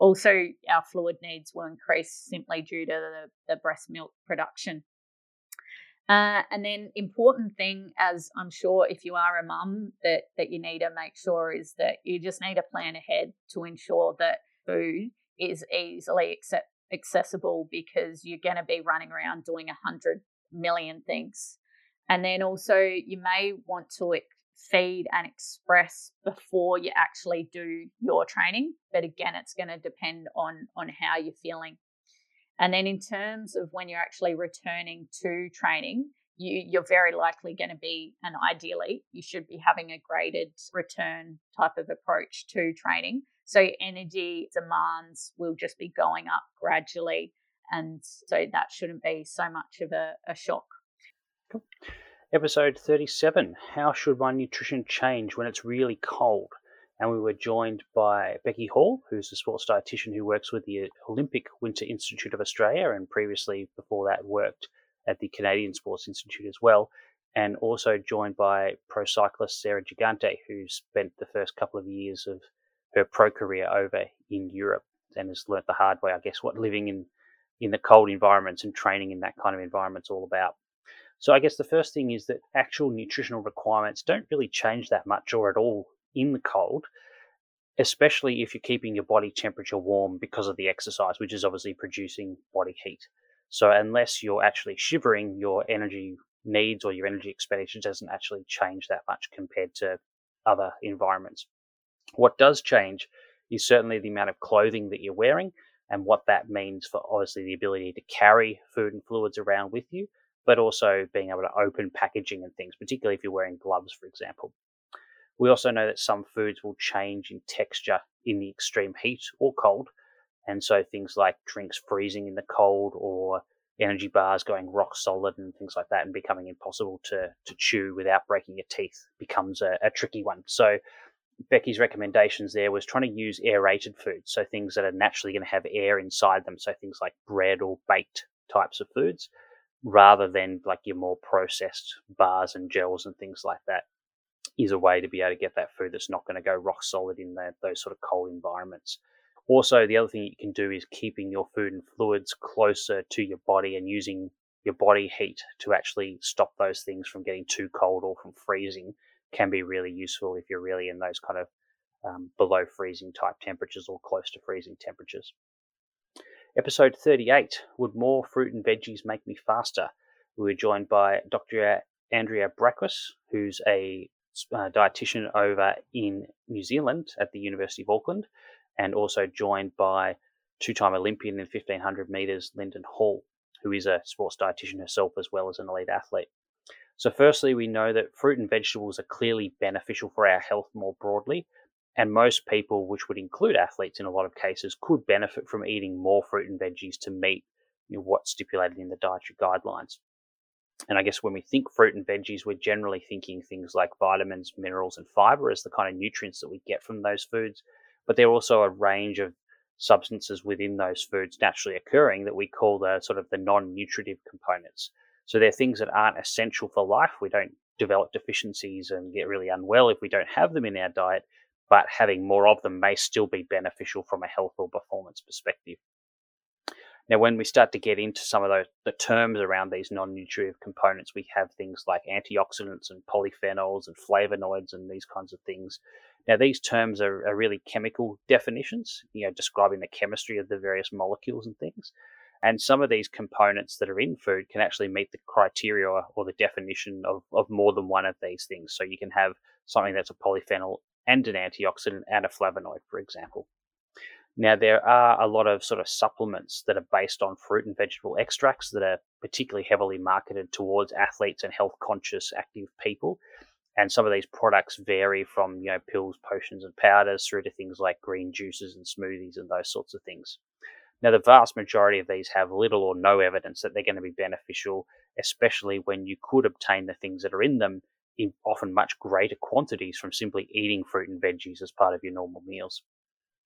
also our fluid needs will increase simply due to the, the breast milk production uh, and then important thing as i'm sure if you are a mum that that you need to make sure is that you just need to plan ahead to ensure that food is easily accept, accessible because you're going to be running around doing a hundred million things. And then also, you may want to feed and express before you actually do your training. But again, it's going to depend on, on how you're feeling. And then, in terms of when you're actually returning to training, you, you're very likely going to be, and ideally, you should be having a graded return type of approach to training so energy demands will just be going up gradually. And so that shouldn't be so much of a, a shock. Cool. Episode 37 How should my nutrition change when it's really cold? And we were joined by Becky Hall, who's a sports dietitian who works with the Olympic Winter Institute of Australia and previously, before that, worked at the Canadian Sports Institute as well. And also joined by pro cyclist Sarah Gigante, who spent the first couple of years of her pro career over in Europe and has learnt the hard way, I guess, what living in in the cold environments and training in that kind of environment is all about. So I guess the first thing is that actual nutritional requirements don't really change that much or at all in the cold, especially if you're keeping your body temperature warm because of the exercise, which is obviously producing body heat. So unless you're actually shivering, your energy needs or your energy expenditure doesn't actually change that much compared to other environments. What does change is certainly the amount of clothing that you're wearing and what that means for obviously the ability to carry food and fluids around with you, but also being able to open packaging and things, particularly if you're wearing gloves, for example. We also know that some foods will change in texture in the extreme heat or cold. And so things like drinks freezing in the cold or energy bars going rock solid and things like that and becoming impossible to, to chew without breaking your teeth becomes a, a tricky one. So Becky's recommendations there was trying to use aerated foods, so things that are naturally going to have air inside them, so things like bread or baked types of foods, rather than like your more processed bars and gels and things like that, is a way to be able to get that food that's not going to go rock solid in the, those sort of cold environments. Also, the other thing you can do is keeping your food and fluids closer to your body and using your body heat to actually stop those things from getting too cold or from freezing can be really useful if you're really in those kind of um, below freezing type temperatures or close to freezing temperatures. Episode 38 Would more fruit and veggies make me faster? We were joined by Dr. Andrea Braakhuis, who's a uh, dietitian over in New Zealand at the University of Auckland, and also joined by two time Olympian in 1500 metres, Linden Hall, who is a sports dietitian herself as well as an elite athlete. So, firstly, we know that fruit and vegetables are clearly beneficial for our health more broadly, and most people, which would include athletes in a lot of cases, could benefit from eating more fruit and veggies to meet you know, what's stipulated in the dietary guidelines. And I guess when we think fruit and veggies, we're generally thinking things like vitamins, minerals, and fiber as the kind of nutrients that we get from those foods. But there are also a range of substances within those foods naturally occurring that we call the sort of the non-nutritive components. So they're things that aren't essential for life. We don't develop deficiencies and get really unwell if we don't have them in our diet, but having more of them may still be beneficial from a health or performance perspective. Now, when we start to get into some of those the terms around these non-nutritive components, we have things like antioxidants and polyphenols and flavonoids and these kinds of things. Now, these terms are, are really chemical definitions, you know, describing the chemistry of the various molecules and things. And some of these components that are in food can actually meet the criteria or the definition of, of more than one of these things. So you can have something that's a polyphenol and an antioxidant and a flavonoid, for example. Now, there are a lot of sort of supplements that are based on fruit and vegetable extracts that are particularly heavily marketed towards athletes and health conscious active people. And some of these products vary from, you know, pills, potions, and powders through to things like green juices and smoothies and those sorts of things. Now, the vast majority of these have little or no evidence that they're going to be beneficial, especially when you could obtain the things that are in them in often much greater quantities from simply eating fruit and veggies as part of your normal meals.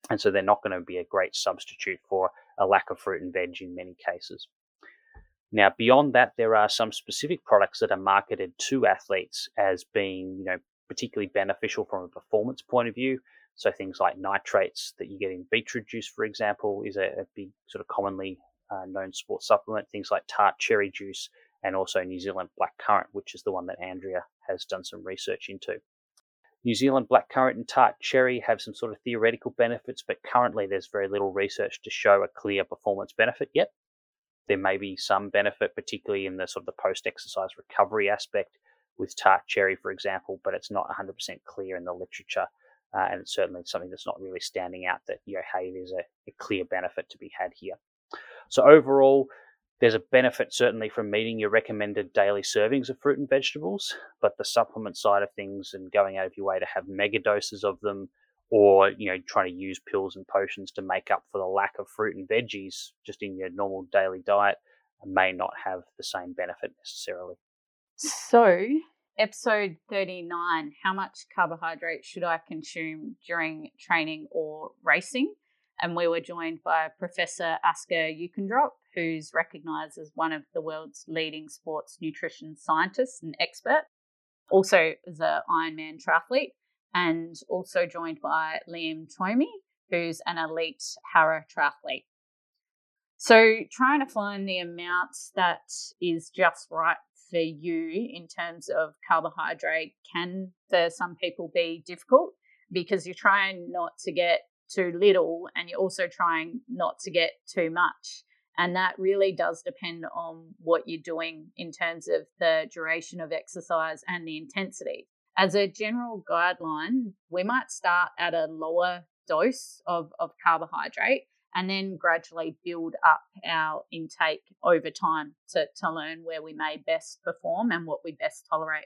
And so they're not going to be a great substitute for a lack of fruit and veg in many cases. Now, beyond that, there are some specific products that are marketed to athletes as being, you know, particularly beneficial from a performance point of view. So things like nitrates that you get in beetroot juice, for example, is a, a big sort of commonly uh, known sports supplement. Things like tart cherry juice and also New Zealand black currant, which is the one that Andrea has done some research into. New Zealand blackcurrant and tart cherry have some sort of theoretical benefits, but currently there's very little research to show a clear performance benefit yet. There may be some benefit, particularly in the sort of the post exercise recovery aspect with tart cherry, for example, but it's not 100% clear in the literature. Uh, and it's certainly something that's not really standing out that, you know, hey, there's a, a clear benefit to be had here. So overall, there's a benefit certainly from meeting your recommended daily servings of fruit and vegetables, but the supplement side of things and going out of your way to have mega doses of them or you know trying to use pills and potions to make up for the lack of fruit and veggies just in your normal daily diet may not have the same benefit necessarily. So, episode 39 how much carbohydrate should I consume during training or racing? And we were joined by Professor Asker Jeukendrup, who's recognised as one of the world's leading sports nutrition scientists and expert. Also as an Ironman triathlete, and also joined by Liam Twomey, who's an elite para triathlete. So, trying to find the amount that is just right for you in terms of carbohydrate can, for some people, be difficult because you're trying not to get too little and you're also trying not to get too much. And that really does depend on what you're doing in terms of the duration of exercise and the intensity. As a general guideline, we might start at a lower dose of, of carbohydrate and then gradually build up our intake over time to, to learn where we may best perform and what we best tolerate.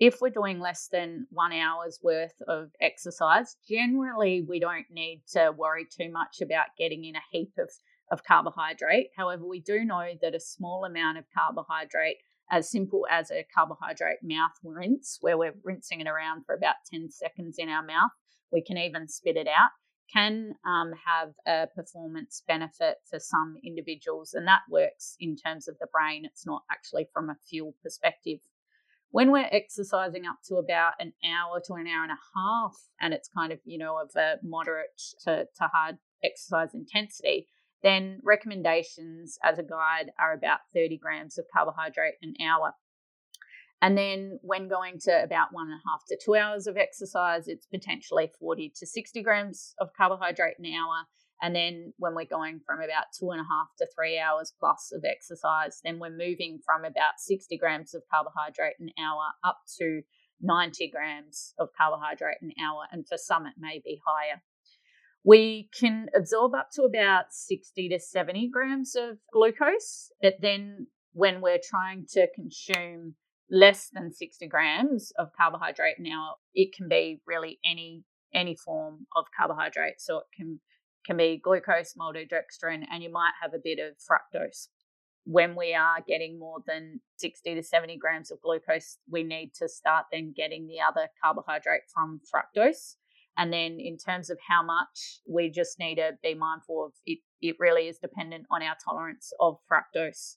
If we're doing less than one hour's worth of exercise, generally we don't need to worry too much about getting in a heap of, of carbohydrate. However, we do know that a small amount of carbohydrate, as simple as a carbohydrate mouth rinse, where we're rinsing it around for about 10 seconds in our mouth, we can even spit it out, can um, have a performance benefit for some individuals. And that works in terms of the brain, it's not actually from a fuel perspective when we're exercising up to about an hour to an hour and a half, and it's kind of, you know, of a moderate to, to hard exercise intensity, then recommendations as a guide are about 30 grams of carbohydrate an hour. And then when going to about one and a half to two hours of exercise, it's potentially 40 to 60 grams of carbohydrate an hour. And then when we're going from about two and a half to three hours plus of exercise, then we're moving from about 60 grams of carbohydrate an hour up to 90 grams of carbohydrate an hour. And for some, it may be higher. We can absorb up to about 60 to 70 grams of glucose, but then when we're trying to consume less than 60 grams of carbohydrate an hour, it can be really any any form of carbohydrate. So it can can be glucose, maltodextrin, and you might have a bit of fructose. When we are getting more than 60 to 70 grams of glucose, we need to start then getting the other carbohydrate from fructose. And then in terms of how much, we just need to be mindful of it. It really is dependent on our tolerance of fructose.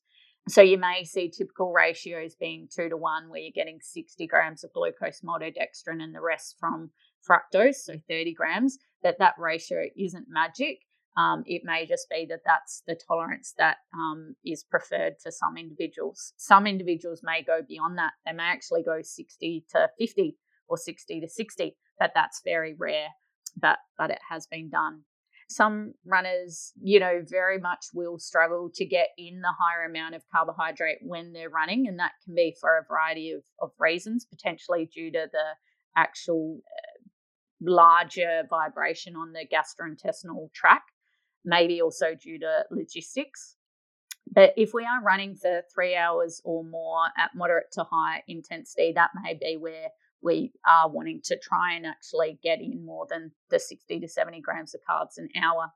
So you may see typical ratios being two to one, where you're getting 60 grams of glucose maltodextrin and the rest from fructose, so 30 grams. That that ratio isn't magic. Um, it may just be that that's the tolerance that um, is preferred for some individuals. Some individuals may go beyond that. They may actually go 60 to 50 or 60 to 60 but that's very rare. But but it has been done. Some runners, you know, very much will struggle to get in the higher amount of carbohydrate when they're running, and that can be for a variety of, of reasons, potentially due to the actual larger vibration on the gastrointestinal tract, maybe also due to logistics. But if we are running for three hours or more at moderate to high intensity, that may be where we are wanting to try and actually get in more than the 60 to 70 grams of carbs an hour.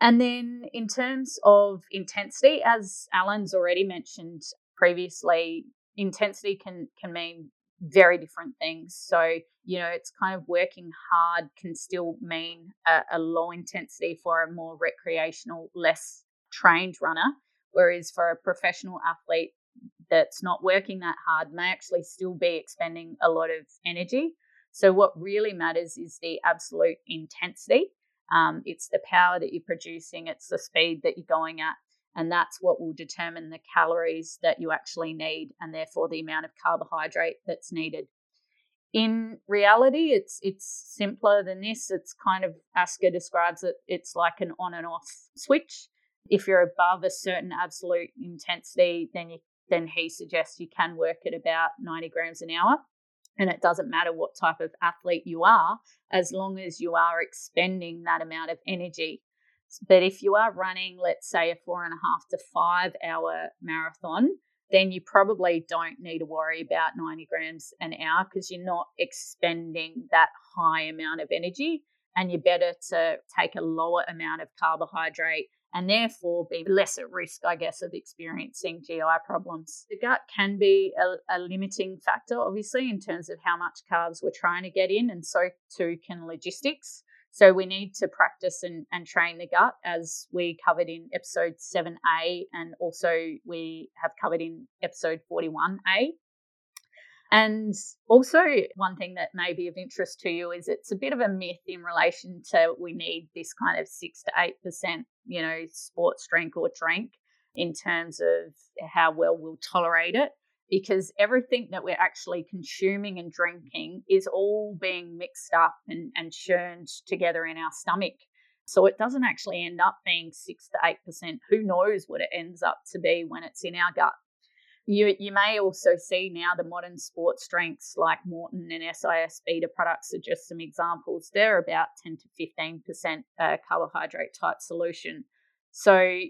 And then in terms of intensity, as Alan's already mentioned previously, intensity can can mean very different things. So, you know, it's kind of working hard can still mean a, a low intensity for a more recreational, less trained runner. Whereas for a professional athlete, that's not working that hard may actually still be expending a lot of energy. So, what really matters is the absolute intensity. Um, it's the power that you're producing, it's the speed that you're going at. And that's what will determine the calories that you actually need and therefore the amount of carbohydrate that's needed. In reality, it's it's simpler than this. It's kind of Asker describes it, it's like an on and off switch. If you're above a certain absolute intensity, then you then he suggests you can work at about 90 grams an hour. And it doesn't matter what type of athlete you are, as long as you are expending that amount of energy. But if you are running, let's say, a four and a half to five hour marathon, then you probably don't need to worry about 90 grams an hour because you're not expending that high amount of energy. And you're better to take a lower amount of carbohydrate and therefore be less at risk, I guess, of experiencing GI problems. The gut can be a, a, limiting factor, obviously, in terms of how much carbs we're trying to get in, and so too can logistics. So we need to practice and, and train the gut as we covered in episode 7A, and also we have covered in episode 41A. And also, one thing that may be of interest to you is it's a bit of a myth in relation to we need this kind of six to eight percent, you know, sports drink or drink in terms of how well we'll tolerate it. Because everything that we're actually consuming and drinking is all being mixed up and, and churned together in our stomach. So it doesn't actually end up being six to eight percent. Who knows what it ends up to be when it's in our gut? You, you may also see now the modern sports drinks like Maurten and SIS Beta products are just some examples. They're about 10 to 15% uh, carbohydrate type solution. So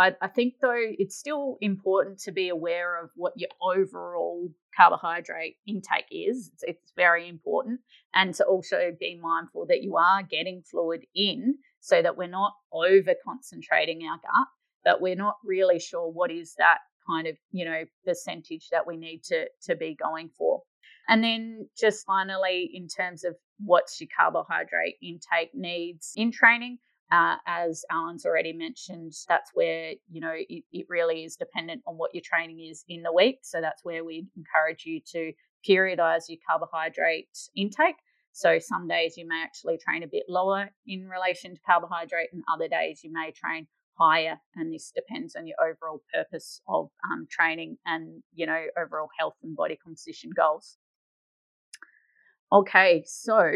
I, I think though it's still important to be aware of what your overall carbohydrate intake is. It's, it's very important. And to also be mindful that you are getting fluid in so that we're not over concentrating our gut, but we're not really sure what is that kind of you know percentage that we need to to be going for and then just finally in terms of what's your carbohydrate intake needs in training uh, as Alan's already mentioned, that's where you know it, it, really is dependent on what your training is in the week. So that's where we encourage you to periodize your carbohydrate intake. So some days you may actually train a bit lower in relation to carbohydrate, and other days you may train higher and this depends on your overall purpose of um, training and you know overall health and body composition goals okay so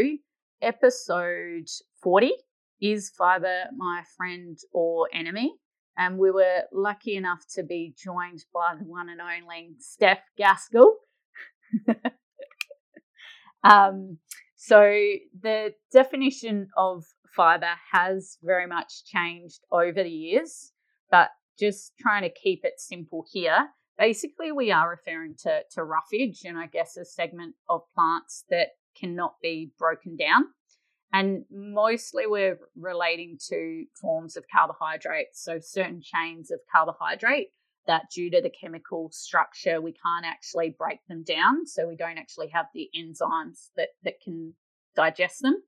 episode 40 is fiber my friend or enemy and we were lucky enough to be joined by the one and only steph gaskell *laughs* um, so the definition of fiber has very much changed over the years, but just trying to keep it simple here. Basically, we are referring to, to roughage, and I guess a segment of plants that cannot be broken down. And mostly we're relating to forms of carbohydrates, so certain chains of carbohydrate that due to the chemical structure, we can't actually break them down. So we don't actually have the enzymes that, that can digest them.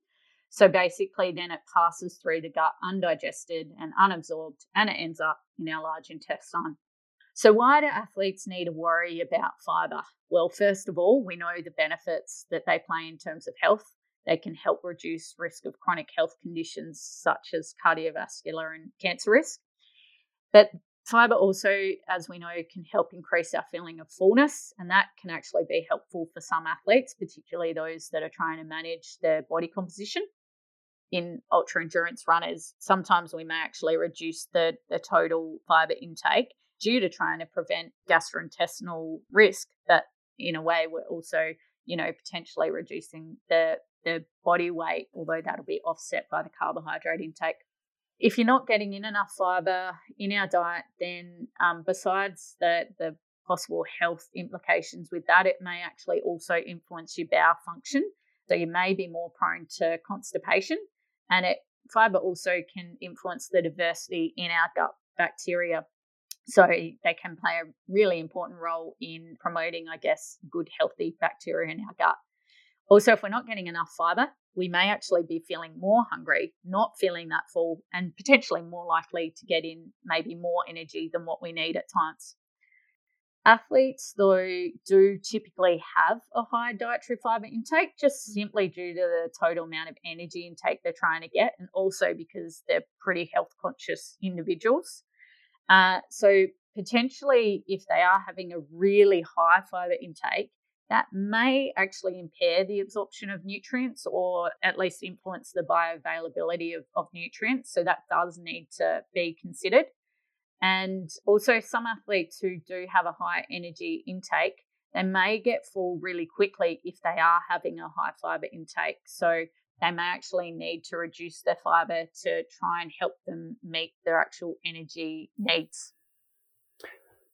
So basically, then it passes through the gut undigested and unabsorbed, and it ends up in our large intestine. So, why do athletes need to worry about fiber? Well, first of all, we know the benefits that they play in terms of health. They can help reduce risk of chronic health conditions such as cardiovascular and cancer risk. But fiber also, as we know, can help increase our feeling of fullness, and that can actually be helpful for some athletes, particularly those that are trying to manage their body composition. In ultra endurance runners, sometimes we may actually reduce the, the total fiber intake due to trying to prevent gastrointestinal risk, but in a way, we're also, you know, potentially reducing the the body weight, although that'll be offset by the carbohydrate intake. If you're not getting in enough fiber in our diet, then um, besides the, the possible health implications with that, it may actually also influence your bowel function. So you may be more prone to constipation, and it fiber also can influence the diversity in our gut bacteria. So they can play a really important role in promoting, I guess, good healthy bacteria in our gut. Also, if we're not getting enough fiber, we may actually be feeling more hungry, not feeling that full, and potentially more likely to get in maybe more energy than what we need at times. Athletes, though, do typically have a high dietary fiber intake just simply due to the total amount of energy intake they're trying to get, and also because they're pretty health conscious individuals. Uh, so, potentially, if they are having a really high fiber intake, that may actually impair the absorption of nutrients or at least influence the bioavailability of, of nutrients. So that does need to be considered. And also, some athletes who do have a high energy intake, they may get full really quickly if they are having a high fiber intake. So they may actually need to reduce their fiber to try and help them meet their actual energy needs.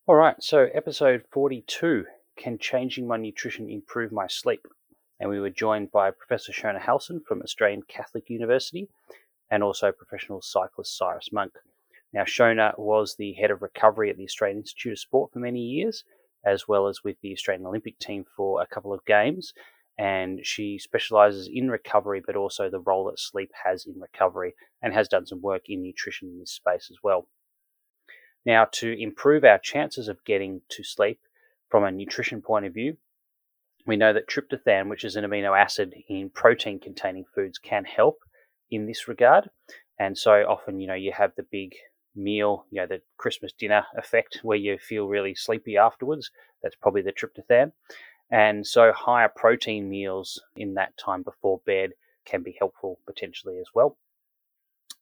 All right, so episode 42 can changing my nutrition improve my sleep? And we were joined by Professor Shona Halson from Australian Catholic University and also professional cyclist Cyrus Monk. Now, Shona was the head of recovery at the Australian Institute of Sport for many years, as well as with the Australian Olympic team for a couple of games. And she specializes in recovery, but also the role that sleep has in recovery, and has done some work in nutrition in this space as well. Now, to improve our chances of getting to sleep, from a nutrition point of view, we know that tryptophan, which is an amino acid in protein containing foods, can help in this regard. And so often, you know, you have the big meal, you know, the Christmas dinner effect where you feel really sleepy afterwards. That's probably the tryptophan. And so higher protein meals in that time before bed can be helpful potentially as well.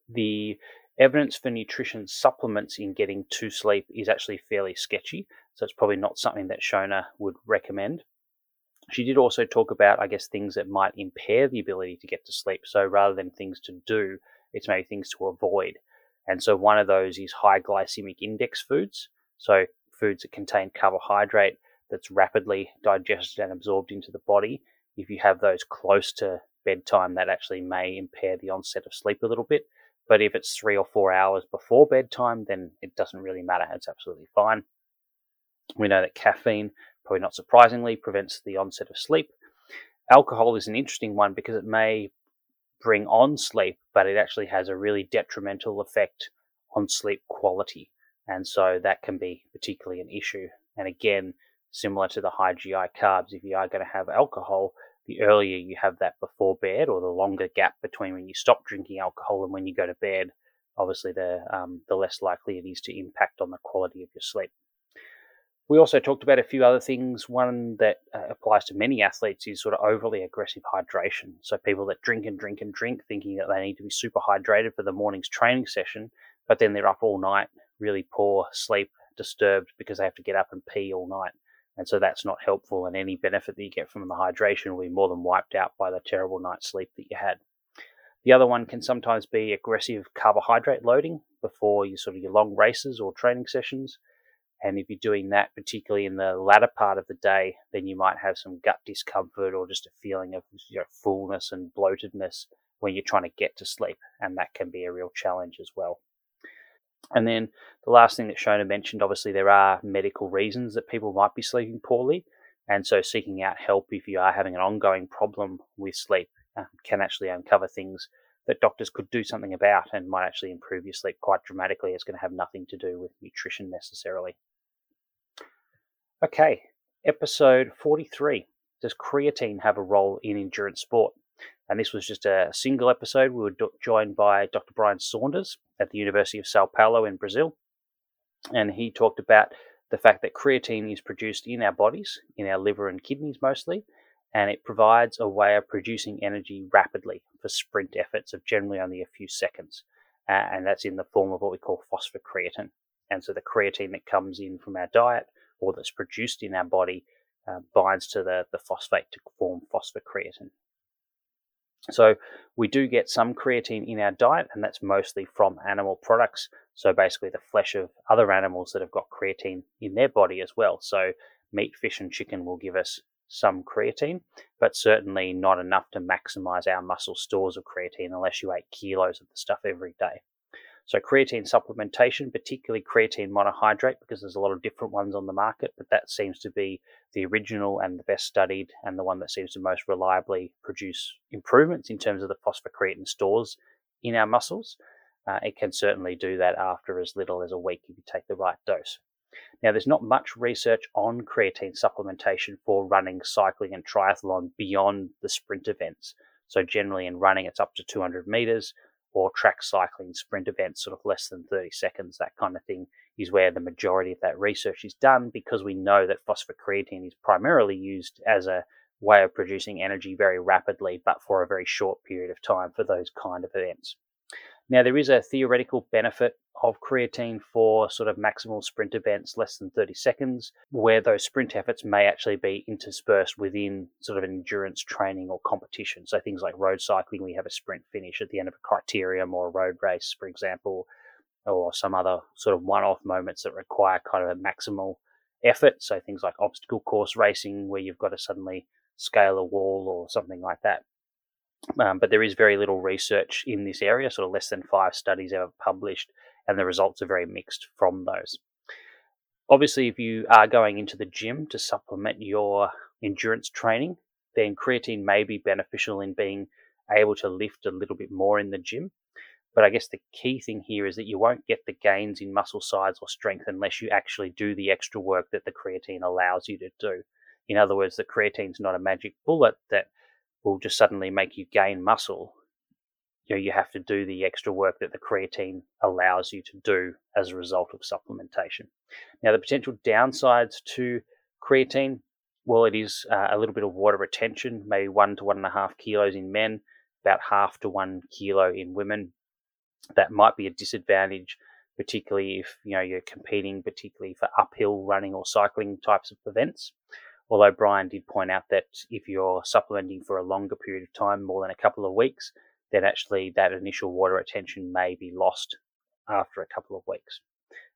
The evidence for nutrition supplements in getting to sleep is actually fairly sketchy. So it's probably not something that Shona would recommend. She did also talk about, I guess, things that might impair the ability to get to sleep. So rather than things to do, it's maybe things to avoid. And so one of those is high glycemic index foods. So foods that contain carbohydrate that's rapidly digested and absorbed into the body. If you have those close to bedtime, that actually may impair the onset of sleep a little bit. But if it's three or four hours before bedtime, then it doesn't really matter. It's absolutely fine. We know that caffeine, probably not surprisingly, prevents the onset of sleep. Alcohol is an interesting one because it may bring on sleep, but it actually has a really detrimental effect on sleep quality. And so that can be particularly an issue. And again, similar to the high GI carbs, if you are going to have alcohol, the earlier you have that before bed or the longer gap between when you stop drinking alcohol and when you go to bed, obviously the, um, the less likely it is to impact on the quality of your sleep. We also talked about a few other things. One that uh, applies to many athletes is sort of overly aggressive hydration. So people that drink and drink and drink, thinking that they need to be super hydrated for the morning's training session, but then they're up all night, really poor sleep, disturbed because they have to get up and pee all night. And so that's not helpful, and any benefit that you get from the hydration will be more than wiped out by the terrible night's sleep that you had. The other one can sometimes be aggressive carbohydrate loading before you sort of your long races or training sessions. And if you're doing that, particularly in the latter part of the day, then you might have some gut discomfort or just a feeling of you know, fullness and bloatedness when you're trying to get to sleep. And that can be a real challenge as well. And then the last thing that Shona mentioned, obviously, there are medical reasons that people might be sleeping poorly. And so seeking out help if you are having an ongoing problem with sleep uh, can actually uncover things that doctors could do something about and might actually improve your sleep quite dramatically. It's going to have nothing to do with nutrition necessarily. Okay, episode 43. Does creatine have a role in endurance sport? And this was just a single episode. We were joined by Dr. Bryan Saunders at the University of Sao Paulo in Brazil. And he talked about the fact that creatine is produced in our bodies, in our liver and kidneys mostly, and it provides a way of producing energy rapidly for sprint efforts of generally only a few seconds. Uh, and that's in the form of what we call phosphocreatine. And so the creatine that comes in from our diet or that's produced in our body uh, binds to the, the phosphate to form phosphocreatine. So we do get some creatine in our diet, and that's mostly from animal products. So basically, the flesh of other animals that have got creatine in their body as well. So meat, fish, and chicken will give us some creatine, but certainly not enough to maximize our muscle stores of creatine unless you ate kilos of the stuff every day. So creatine supplementation, particularly creatine monohydrate, because there's a lot of different ones on the market, but that seems to be the original and the best studied and the one that seems to most reliably produce improvements in terms of the phosphocreatine stores in our muscles. Uh, it can certainly do that after as little as a week if you take the right dose. Now, there's not much research on creatine supplementation for running, cycling, and triathlon beyond the sprint events. So, generally, in running, it's up to 200 meters or track cycling sprint events, sort of less than 30 seconds, that kind of thing, is where the majority of that research is done because we know that phosphocreatine is primarily used as a way of producing energy very rapidly, but for a very short period of time for those kind of events. Now, there is a theoretical benefit of creatine for sort of maximal sprint events less than 30 seconds, where those sprint efforts may actually be interspersed within sort of endurance training or competition. So things like road cycling, we have a sprint finish at the end of a criterium or a road race, for example, or some other sort of one off moments that require kind of a maximal effort. So things like obstacle course racing, where you've got to suddenly scale a wall or something like that. Um, but there is very little research in this area, sort of less than five studies ever published, and the results are very mixed from those. Obviously, if you are going into the gym to supplement your endurance training, then creatine may be beneficial in being able to lift a little bit more in the gym. But I guess the key thing here is that you won't get the gains in muscle size or strength unless you actually do the extra work that the creatine allows you to do. In other words, the creatine's not a magic bullet that will just suddenly make you gain muscle, you know, you have to do the extra work that the creatine allows you to do as a result of supplementation. Now, the potential downsides to creatine, well, it is uh, a little bit of water retention, maybe one to one and a half kilos in men, about half to one kilo in women. That might be a disadvantage, particularly if you know you're competing, particularly for uphill running or cycling types of events. Although Bryan did point out that if you're supplementing for a longer period of time, more than a couple of weeks, then actually that initial water retention may be lost after a couple of weeks.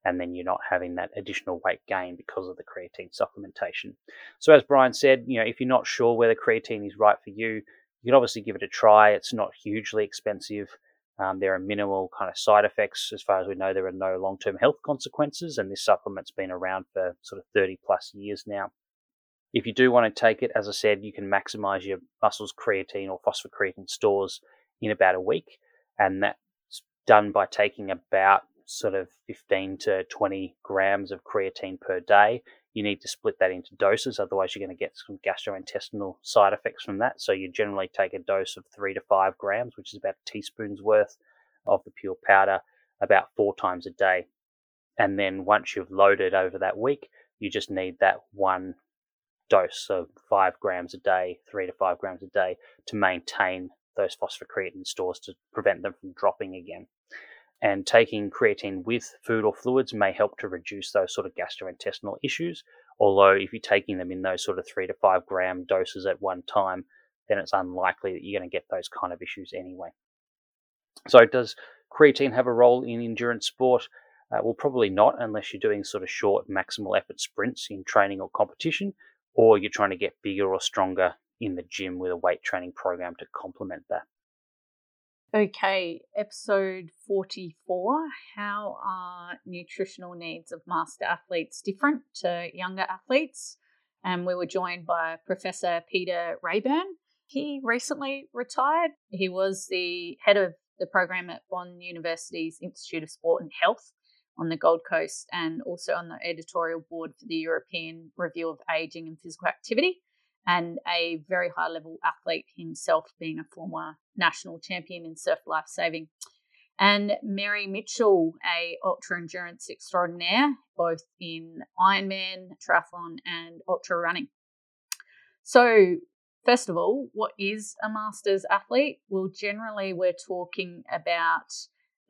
And then you're not having that additional weight gain because of the creatine supplementation. So, as Bryan said, you know, if you're not sure whether creatine is right for you, you can obviously give it a try. It's not hugely expensive. Um, there are minimal kind of side effects. As far as we know, there are no long term health consequences, and this supplement's been around for sort of 30 plus years now. If you do want to take it, as I said, you can maximize your muscles creatine or phosphocreatine stores in about a week. And that's done by taking about sort of 15 to 20 grams of creatine per day. You need to split that into doses, otherwise, you're going to get some gastrointestinal side effects from that. So, you generally take a dose of three to five grams, which is about a teaspoon's worth of the pure powder, about four times a day. And then once you've loaded over that week, you just need that one dose, of five grams a day, three to five grams a day, to maintain those phosphocreatine stores to prevent them from dropping again. And taking creatine with food or fluids may help to reduce those sort of gastrointestinal issues. Although, if you're taking them in those sort of three to five gram doses at one time, then it's unlikely that you're going to get those kind of issues anyway. So, does creatine have a role in endurance sport? Uh, well, probably not, unless you're doing sort of short maximal effort sprints in training or competition, or you're trying to get bigger or stronger in the gym with a weight training program to complement that. Okay, episode 44. How are nutritional needs of master athletes different to younger athletes? And we were joined by Professor Peter Reaburn. He recently retired. He was the head of the program at Bond University's Institute of Sport and Health on the Gold Coast and also on the editorial board for the European Review of Aging and Physical Activity and a very high level athlete himself, being a former national champion in surf life saving. And Mary Mitchell, a ultra endurance extraordinaire, both in Ironman, triathlon, and ultra running. So, first of all, what is a masters athlete? Well, generally, we're talking about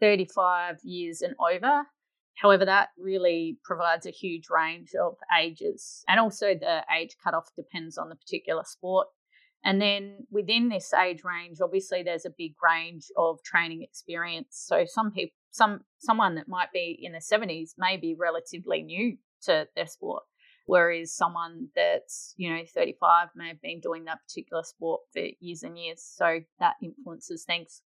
35 years and over However, that really provides a huge range of ages. And also, the age cutoff depends on the particular sport. And then within this age range, obviously, there's a big range of training experience. So, some people, some someone that might be in their 70s may be relatively new to their sport, whereas someone that's you know 35 may have been doing that particular sport for years and years. So that influences things.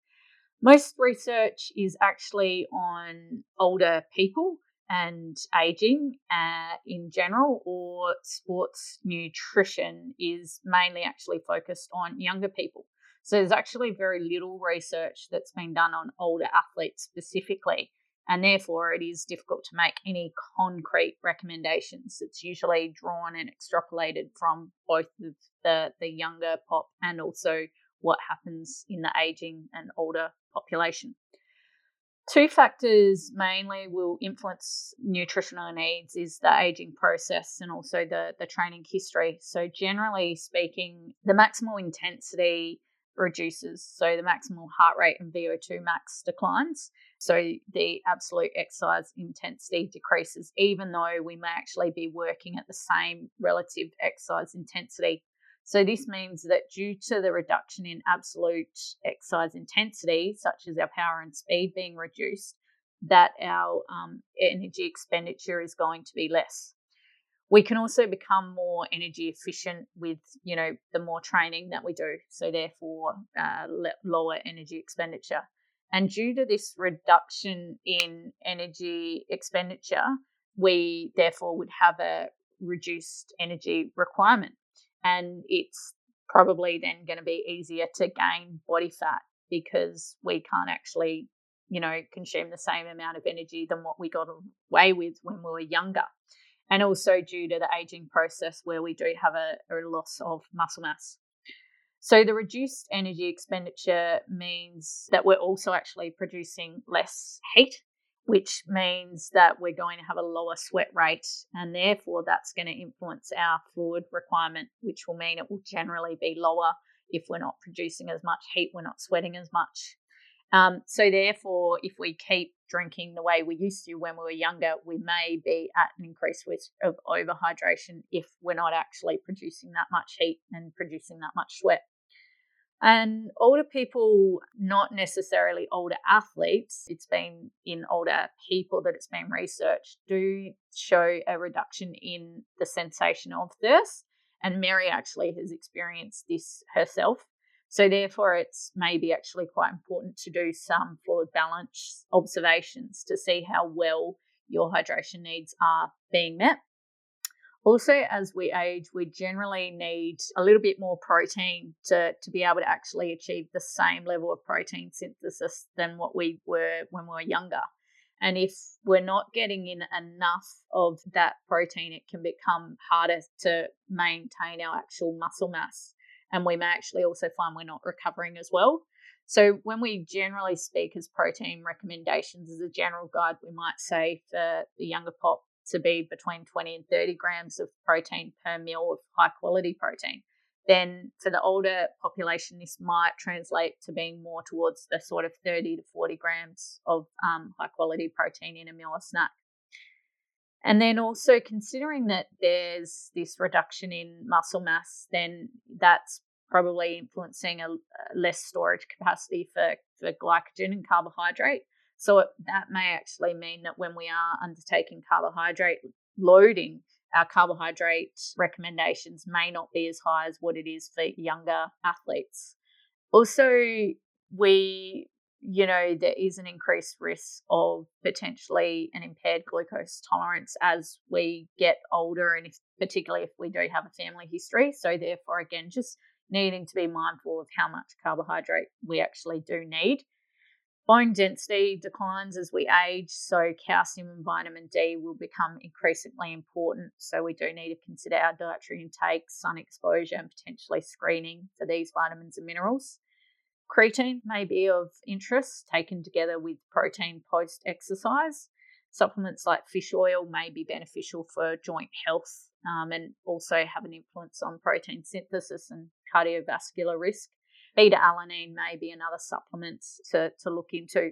Most research is actually on older people and aging uh, in general, or sports nutrition is mainly actually focused on younger people. So there's actually very little research that's been done on older athletes specifically, and therefore it is difficult to make any concrete recommendations. It's usually drawn and extrapolated from both the, the younger pop and also what happens in the aging and older population. Two factors mainly will influence nutritional needs is the aging process and also the, the training history. So generally speaking, the maximal intensity reduces. So the maximal heart rate and VO2 max declines. So the absolute exercise intensity decreases, even though we may actually be working at the same relative exercise intensity so, this means that due to the reduction in absolute exercise intensity, such as our power and speed being reduced, that our um, energy expenditure is going to be less. We can also become more energy efficient with, you know, the more training that we do. So, therefore, uh, lower energy expenditure. And due to this reduction in energy expenditure, we therefore would have a reduced energy requirement and it's probably then going to be easier to gain body fat because we can't actually you know consume the same amount of energy than what we got away with when we were younger. And also due to the aging process where we do have a, a loss of muscle mass. So the reduced energy expenditure means that we're also actually producing less heat which means that we're going to have a lower sweat rate, and therefore that's going to influence our fluid requirement, which will mean it will generally be lower if we're not producing as much heat, we're not sweating as much. Um, so, therefore, if we keep drinking the way we used to when we were younger, we may be at an increased risk of overhydration if we're not actually producing that much heat and producing that much sweat. And older people, not necessarily older athletes, it's been in older people that it's been researched, do show a reduction in the sensation of thirst. And Mary actually has experienced this herself. So, therefore, it's maybe actually quite important to do some fluid balance observations to see how well your hydration needs are being met. Also, as we age, we generally need a little bit more protein to, to be able to actually achieve the same level of protein synthesis than what we were when we were younger. And if we're not getting in enough of that protein, it can become harder to maintain our actual muscle mass. And we may actually also find we're not recovering as well. So, when we generally speak as protein recommendations as a general guide, we might say for the younger pop, to be between 20 and 30 grams of protein per meal of high quality protein. Then for the older population, this might translate to being more towards the sort of 30 to 40 grams of um, high quality protein in a meal or snack. And then also considering that there's this reduction in muscle mass, then that's probably influencing a, less storage capacity for, for glycogen and carbohydrate. So it, that may actually mean that when we are undertaking carbohydrate loading, our carbohydrate recommendations may not be as high as what it is for younger athletes. Also, we, you know, there is an increased risk of potentially an impaired glucose tolerance as we get older, and if, particularly if we do have a family history. So, therefore, again, just needing to be mindful of how much carbohydrate we actually do need. Bone density declines as we age, so calcium and vitamin D will become increasingly important. So, we do need to consider our dietary intake, sun exposure, and potentially screening for these vitamins and minerals. Creatine may be of interest taken together with protein post exercise. Supplements like fish oil may be beneficial for joint health um, and also have an influence on protein synthesis and cardiovascular risk. Beta alanine may be another supplement to, to look into.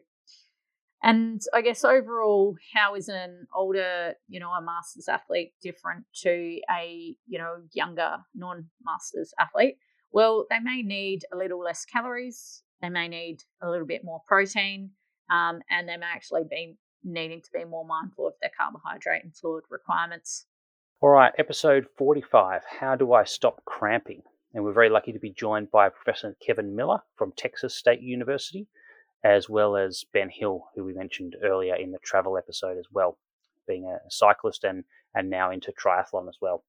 And I guess overall, how is an older, you know, a masters athlete different to a, you know, younger non-masters athlete? Well, they may need a little less calories, they may need a little bit more protein, um, and they may actually be needing to be more mindful of their carbohydrate and fluid requirements. All right, episode 45 How do I stop cramping? And we're very lucky to be joined by Professor Kevin Miller from Texas State University, as well as Ben Hill, who we mentioned earlier in the travel episode as well, being a cyclist and, and now into triathlon as well.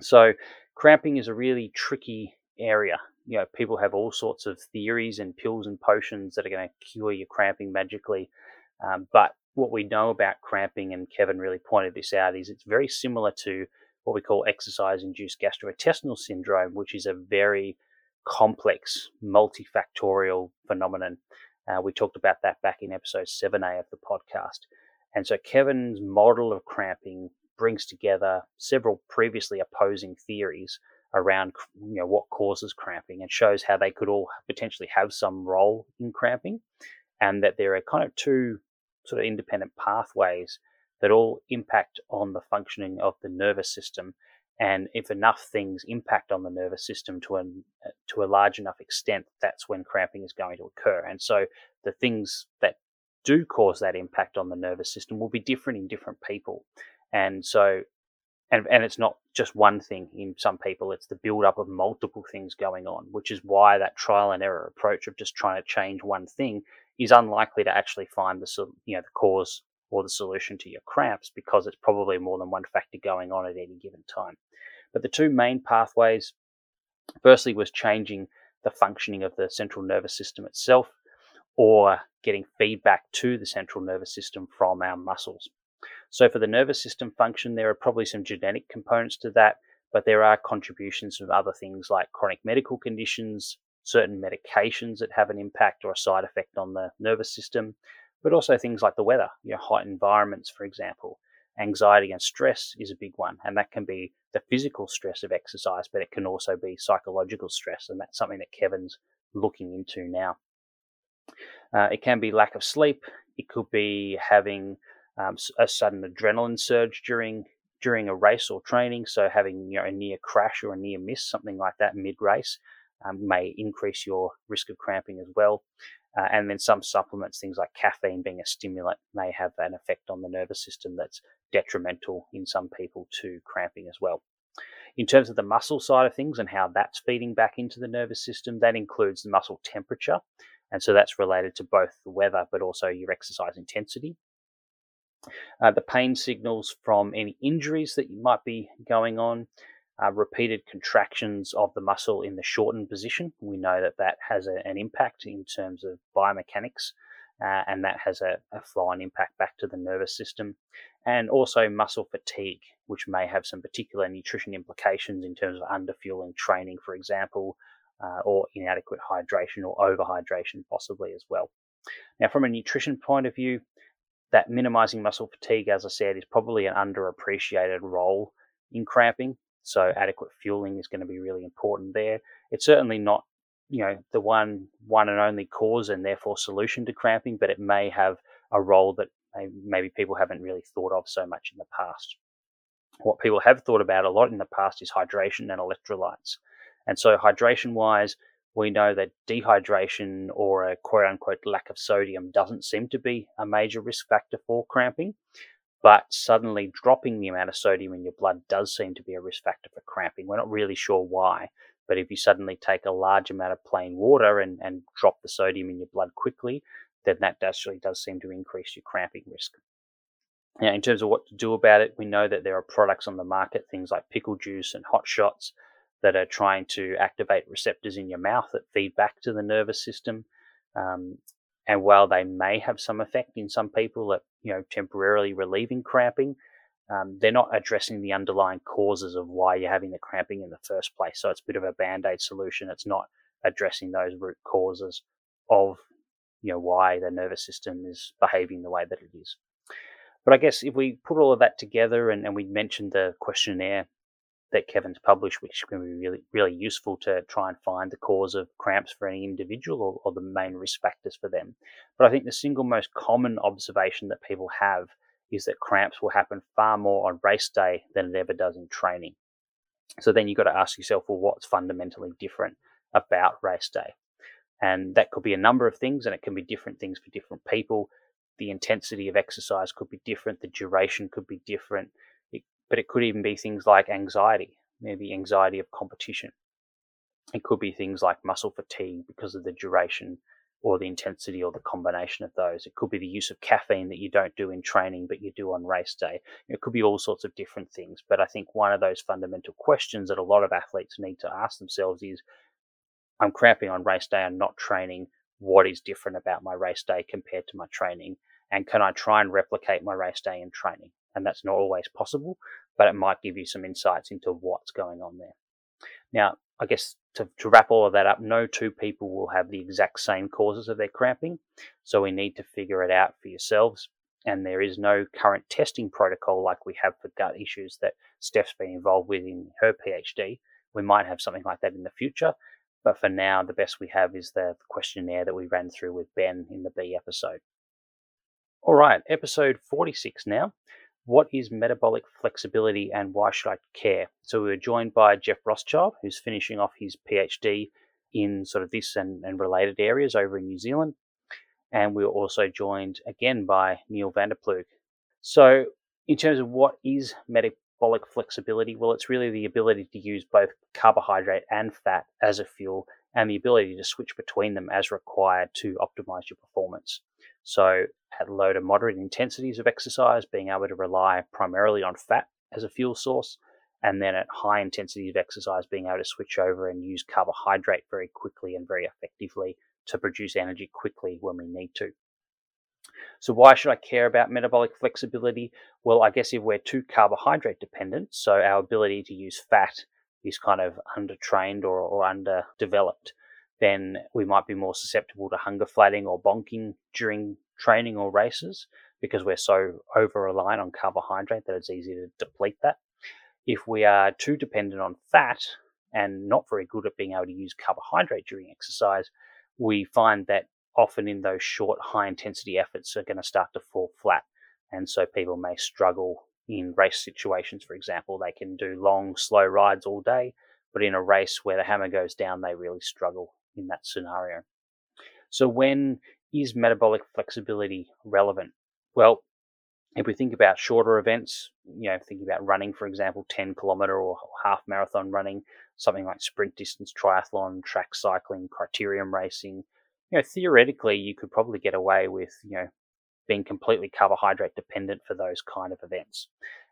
So, cramping is a really tricky area. You know, people have all sorts of theories and pills and potions that are going to cure your cramping magically. Um, but what we know about cramping, and Kevin really pointed this out, is it's very similar to what we call exercise induced gastrointestinal syndrome, which is a very complex, multifactorial phenomenon. Uh, we talked about that back in episode 7a of the podcast. And so Kevin's model of cramping brings together several previously opposing theories around you know what causes cramping and shows how they could all potentially have some role in cramping and that there are kind of two sort of independent pathways that all impact on the functioning of the nervous system. And if enough things impact on the nervous system to a, uh, to a large enough extent, that's when cramping is going to occur. And so the things that do cause that impact on the nervous system will be different in different people. And so, and, and it's not just one thing in some people, it's the build up of multiple things going on, which is why that trial and error approach of just trying to change one thing is unlikely to actually find the, you know, the cause or the solution to your cramps because it's probably more than one factor going on at any given time. But the two main pathways, firstly, was changing the functioning of the central nervous system itself or getting feedback to the central nervous system from our muscles. So, for the nervous system function, there are probably some genetic components to that, but there are contributions from other things like chronic medical conditions, certain medications that have an impact or a side effect on the nervous system, but also things like the weather, you know, hot environments, for example. Anxiety and stress is a big one, and that can be the physical stress of exercise, but it can also be psychological stress, and that's something that Kevin's looking into now. Uh, it can be lack of sleep. It could be having um, a sudden adrenaline surge during during a race or training. So having you know a near crash or a near miss, something like that mid race, um, may increase your risk of cramping as well. Uh, and then some supplements, things like caffeine being a stimulant, may have an effect on the nervous system that's detrimental in some people to cramping as well. In terms of the muscle side of things and how that's feeding back into the nervous system, that includes the muscle temperature. And so that's related to both the weather but also your exercise intensity. Uh, the pain signals from any injuries that you might be going on, uh, repeated contractions of the muscle in the shortened position. We know that that has a, an impact in terms of biomechanics, uh, and that has a, a flow on impact back to the nervous system. And also muscle fatigue, which may have some particular nutrition implications in terms of underfueling training, for example, uh, or inadequate hydration or overhydration, possibly as well. Now, from a nutrition point of view, that minimizing muscle fatigue, as I said, is probably an underappreciated role in cramping. So adequate fueling is going to be really important there. It's certainly not, you know, the one one and only cause and therefore solution to cramping, but it may have a role that maybe people haven't really thought of so much in the past. What people have thought about a lot in the past is hydration and electrolytes. And so, hydration wise, we know that dehydration or a quote unquote lack of sodium doesn't seem to be a major risk factor for cramping, but suddenly dropping the amount of sodium in your blood does seem to be a risk factor for cramping. We're not really sure why, but if you suddenly take a large amount of plain water and, and drop the sodium in your blood quickly, then that actually does seem to increase your cramping risk. Now, in terms of what to do about it, we know that there are products on the market, things like pickle juice and hot shots, that are trying to activate receptors in your mouth that feed back to the nervous system. Um, and while they may have some effect in some people at you know temporarily relieving cramping, um, they're not addressing the underlying causes of why you're having the cramping in the first place. So it's a bit of a band aid solution. It's not addressing those root causes of you know why the nervous system is behaving the way that it is. But I guess if we put all of that together and, and we mentioned the questionnaire that Kevin's published, which can be really, really useful to try and find the cause of cramps for any individual or, or the main risk factors for them. But I think the single most common observation that people have is that cramps will happen far more on race day than it ever does in training. So then you've got to ask yourself, well, what's fundamentally different about race day? And that could be a number of things, and it can be different things for different people. The intensity of exercise could be different, the duration could be different, but it could even be things like anxiety, maybe anxiety of competition. It could be things like muscle fatigue because of the duration or the intensity or the combination of those. It could be the use of caffeine that you don't do in training but you do on race day. It could be all sorts of different things. But I think one of those fundamental questions that a lot of athletes need to ask themselves is I'm cramping on race day and not training. What is different about my race day compared to my training? And can I try and replicate my race day in training? And that's not always possible, but it might give you some insights into what's going on there. Now, I guess to, to wrap all of that up, no two people will have the exact same causes of their cramping, so we need to figure it out for yourselves. And there is no current testing protocol like we have for gut issues that Steph's been involved with in her PhD. We might have something like that in the future, but for now, the best we have is the questionnaire that we ran through with Ben in the B episode. All right, episode 46 now what is metabolic flexibility and why should I care? So we were joined by Jeff Rothschild, who's finishing off his PhD in sort of this and, and related areas over in New Zealand. And we were also joined again by Neil van der Ploeg. So in terms of what is metabolic flexibility, well, it's really the ability to use both carbohydrate and fat as a fuel and the ability to switch between them as required to optimize your performance. So, at low to moderate intensities of exercise, being able to rely primarily on fat as a fuel source, and then at high intensities of exercise, being able to switch over and use carbohydrate very quickly and very effectively to produce energy quickly when we need to. So, why should I care about metabolic flexibility? Well, I guess if we're too carbohydrate dependent, so our ability to use fat is kind of undertrained or, or underdeveloped, then we might be more susceptible to hunger flatting or bonking during training or races because we're so over reliant on carbohydrate that it's easy to deplete that. If we are too dependent on fat and not very good at being able to use carbohydrate during exercise, we find that often in those short, high intensity efforts are going to start to fall flat. And so people may struggle in race situations, for example, they can do long, slow rides all day, but in a race where the hammer goes down, they really struggle in that scenario. So, when is metabolic flexibility relevant? Well, if we think about shorter events, you know, thinking about running, for example, 10 kilometer or half marathon running, something like sprint distance triathlon, track cycling, criterium racing, you know, theoretically, you could probably get away with, you know, being completely carbohydrate dependent for those kind of events.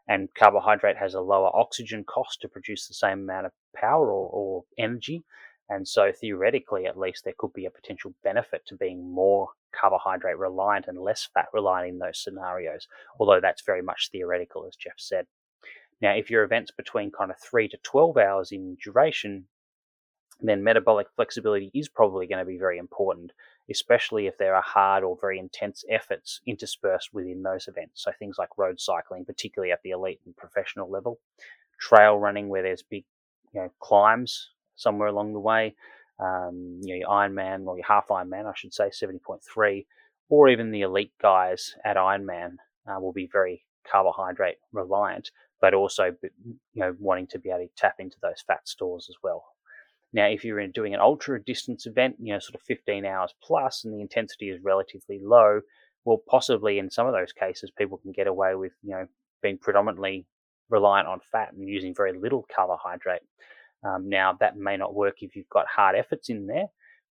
And carbohydrate has a lower oxygen cost to produce the same amount of power or, or energy. And so, theoretically, at least, there could be a potential benefit to being more carbohydrate reliant and less fat reliant in those scenarios, although that's very much theoretical, as Jeff said. Now, if your event's between kind of three to 12 hours in duration, then metabolic flexibility is probably going to be very important especially if there are hard or very intense efforts interspersed within those events. So things like road cycling, particularly at the elite and professional level, trail running where there's big, you know, climbs somewhere along the way, um, you know, your Ironman or your half Ironman, I should say, 70.3, or even the elite guys at Ironman uh, will be very carbohydrate reliant, but also, you know, wanting to be able to tap into those fat stores as well. Now, if you're doing an ultra distance event, you know, sort of 15 hours plus, and the intensity is relatively low, well, possibly in some of those cases, people can get away with, you know, being predominantly reliant on fat and using very little carbohydrate. Um, now, that may not work if you've got hard efforts in there,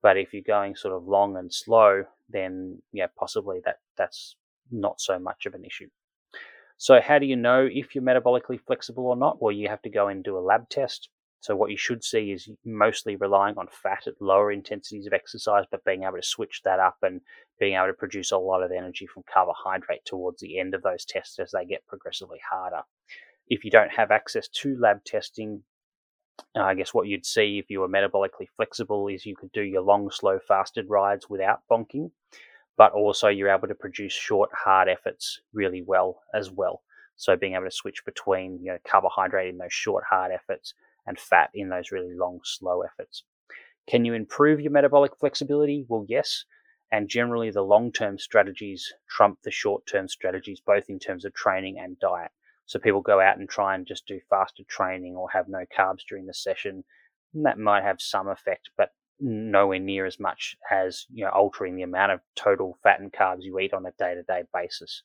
but if you're going sort of long and slow, then yeah, possibly that that's not so much of an issue. So, how do you know if you're metabolically flexible or not? Well, you have to go and do a lab test. So, what you should see is mostly relying on fat at lower intensities of exercise, but being able to switch that up and being able to produce a lot of energy from carbohydrate towards the end of those tests as they get progressively harder. If you don't have access to lab testing, I guess what you'd see if you were metabolically flexible is you could do your long, slow, fasted rides without bonking but also you're able to produce short, hard efforts really well as well. So being able to switch between you know carbohydrate in those short, hard efforts and fat in those really long, slow efforts. Can you improve your metabolic flexibility? Well, yes. And generally, the long term strategies trump the short term strategies, both in terms of training and diet. So people go out and try and just do faster training or have no carbs during the session. And that might have some effect, but nowhere near as much as you know altering the amount of total fat and carbs you eat on a day-to-day basis.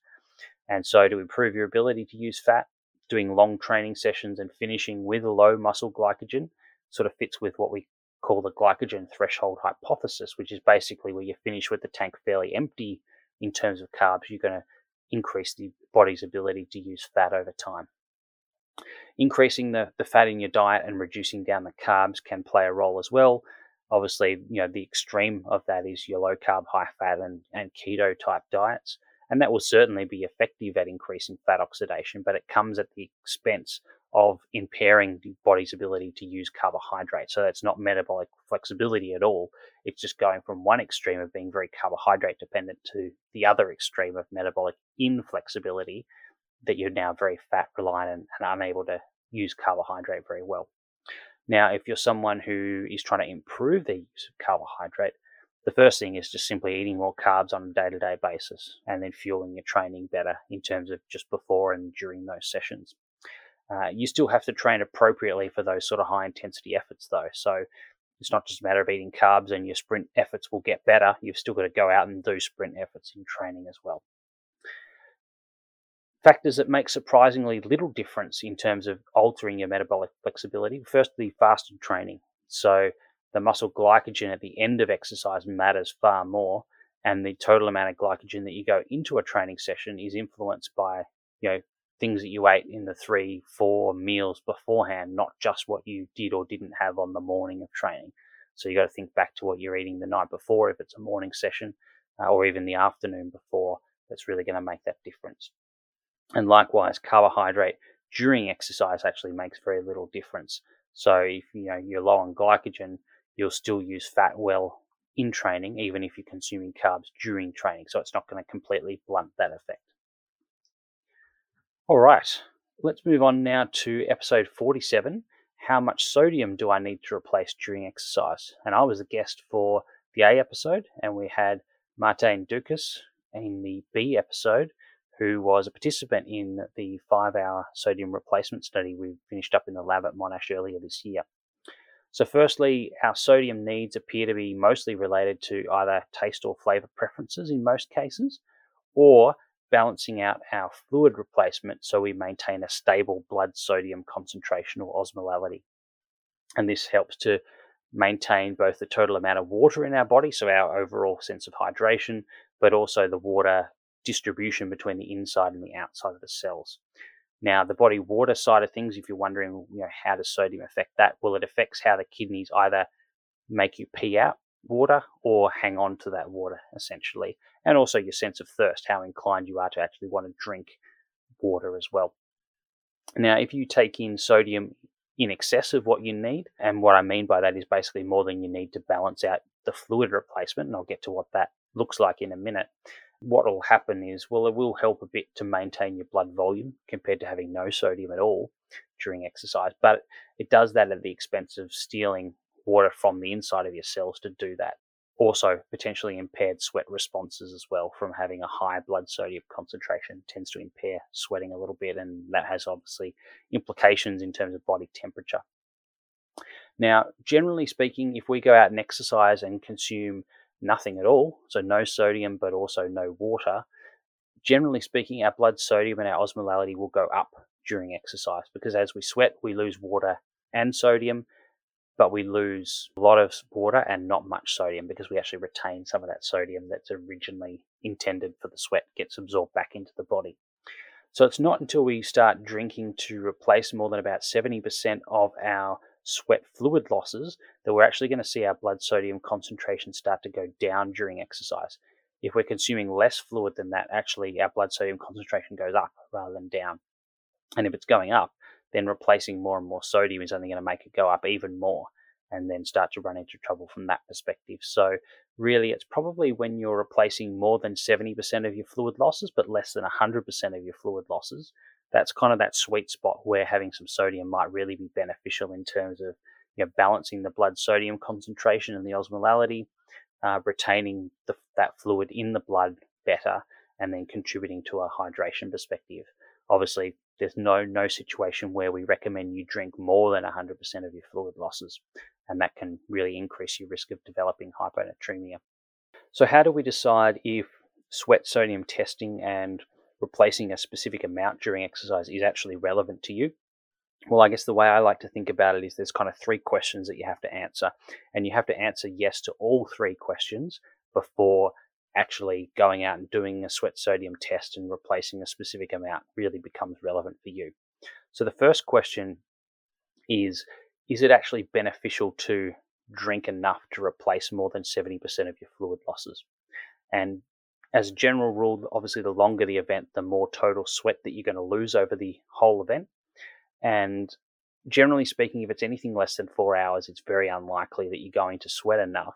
And so to improve your ability to use fat, doing long training sessions and finishing with low muscle glycogen sort of fits with what we call the glycogen threshold hypothesis, which is basically where you finish with the tank fairly empty in terms of carbs, you're going to increase the body's ability to use fat over time. Increasing the, the fat in your diet and reducing down the carbs can play a role as well. Obviously, you know, the extreme of that is your low carb, high fat, and, and keto type diets. And that will certainly be effective at increasing fat oxidation, but it comes at the expense of impairing the body's ability to use carbohydrate. So that's not metabolic flexibility at all. It's just going from one extreme of being very carbohydrate dependent to the other extreme of metabolic inflexibility that you're now very fat reliant and, and unable to use carbohydrate very well. Now, if you're someone who is trying to improve their use of carbohydrate, the first thing is just simply eating more carbs on a day to day basis and then fueling your training better in terms of just before and during those sessions. Uh, you still have to train appropriately for those sort of high intensity efforts, though. So it's not just a matter of eating carbs and your sprint efforts will get better. You've still got to go out and do sprint efforts in training as well factors that make surprisingly little difference in terms of altering your metabolic flexibility. Firstly, fasted training. So the muscle glycogen at the end of exercise matters far more, and the total amount of glycogen that you go into a training session is influenced by you know things that you ate in the three, four meals beforehand, not just what you did or didn't have on the morning of training. So you got to think back to what you're eating the night before if it's a morning session, uh, or even the afternoon before. That's really going to make that difference. And likewise, carbohydrate during exercise actually makes very little difference. So if you know you're low on glycogen, you'll still use fat well in training, even if you're consuming carbs during training. So it's not going to completely blunt that effect. All right, let's move on now to episode 47. How much sodium do I need to replace during exercise? And I was a guest for the A episode, and we had Martijn Dukas in the B episode who was a participant in the five hour sodium replacement study we finished up in the lab at Monash earlier this year. So, firstly, our sodium needs appear to be mostly related to either taste or flavor preferences in most cases, or balancing out our fluid replacement so we maintain a stable blood sodium concentration or osmolality. And this helps to maintain both the total amount of water in our body, so our overall sense of hydration, but also the water distribution between the inside and the outside of the cells. Now, the body water side of things, if you're wondering, you know, how does sodium affect that? Well, it affects how the kidneys either make you pee out water or hang on to that water, essentially, and also your sense of thirst, how inclined you are to actually want to drink water as well. Now, if you take in sodium in excess of what you need, and what I mean by that is basically more than you need to balance out the fluid replacement, and I'll get to what that looks like in a minute what will happen is, well, it will help a bit to maintain your blood volume compared to having no sodium at all during exercise, but it does that at the expense of stealing water from the inside of your cells to do that. Also, potentially impaired sweat responses as well from having a high blood sodium concentration tends to impair sweating a little bit, and that has obviously implications in terms of body temperature. Now, generally speaking, if we go out and exercise and consume nothing at all, so no sodium but also no water, generally speaking, our blood sodium and our osmolality will go up during exercise because as we sweat, we lose water and sodium, but we lose a lot of water and not much sodium because we actually retain some of that sodium that's originally intended for the sweat gets absorbed back into the body. So it's not until we start drinking to replace more than about 70% of our sweat fluid losses that we're actually going to see our blood sodium concentration start to go down during exercise. If we're consuming less fluid than that, actually our blood sodium concentration goes up rather than down. And if it's going up, then replacing more and more sodium is only going to make it go up even more and then start to run into trouble from that perspective. So, really, it's probably when you're replacing more than 70% of your fluid losses, but less than 100% of your fluid losses. That's kind of that sweet spot where having some sodium might really be beneficial in terms of you know, balancing the blood sodium concentration and the osmolality, uh, retaining the, that fluid in the blood better, and then contributing to a hydration perspective. Obviously, there's no no situation where we recommend you drink more than 100% of your fluid losses, and that can really increase your risk of developing hyponatremia. So, how do we decide if sweat sodium testing and replacing a specific amount during exercise is actually relevant to you? Well, I guess the way I like to think about it is there's kind of three questions that you have to answer, and you have to answer yes to all three questions before actually going out and doing a sweat sodium test and replacing a specific amount really becomes relevant for you. So the first question is Is it actually beneficial to drink enough to replace more than 70% of your fluid losses? And as a general rule, obviously, the longer the event, the more total sweat that you're going to lose over the whole event. And generally speaking, if it's anything less than four hours, it's very unlikely that you're going to sweat enough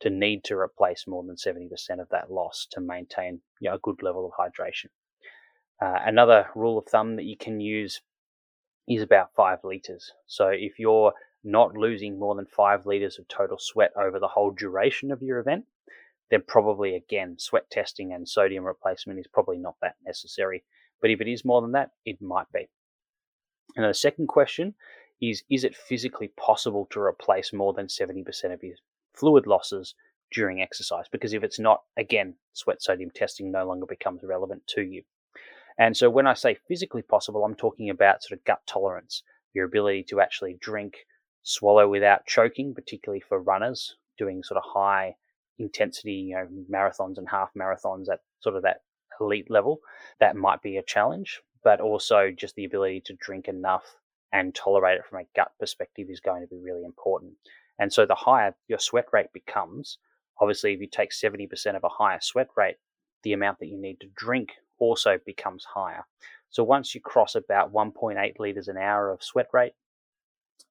to need to replace more than 70% of that loss to maintain you know, a good level of hydration. Uh, another rule of thumb that you can use is about five liters. So if you're not losing more than five liters of total sweat over the whole duration of your event, then probably again sweat testing and sodium replacement is probably not that necessary. But if it is more than that, it might be. And the second question is Is it physically possible to replace more than 70% of your fluid losses during exercise? Because if it's not, again, sweat sodium testing no longer becomes relevant to you. And so when I say physically possible, I'm talking about sort of gut tolerance, your ability to actually drink, swallow without choking, particularly for runners doing sort of high intensity, you know, marathons and half marathons at sort of that elite level. That might be a challenge but also just the ability to drink enough and tolerate it from a gut perspective is going to be really important. And so the higher your sweat rate becomes, obviously, if you take 70% of a higher sweat rate, the amount that you need to drink also becomes higher. So once you cross about 1.8 liters an hour of sweat rate,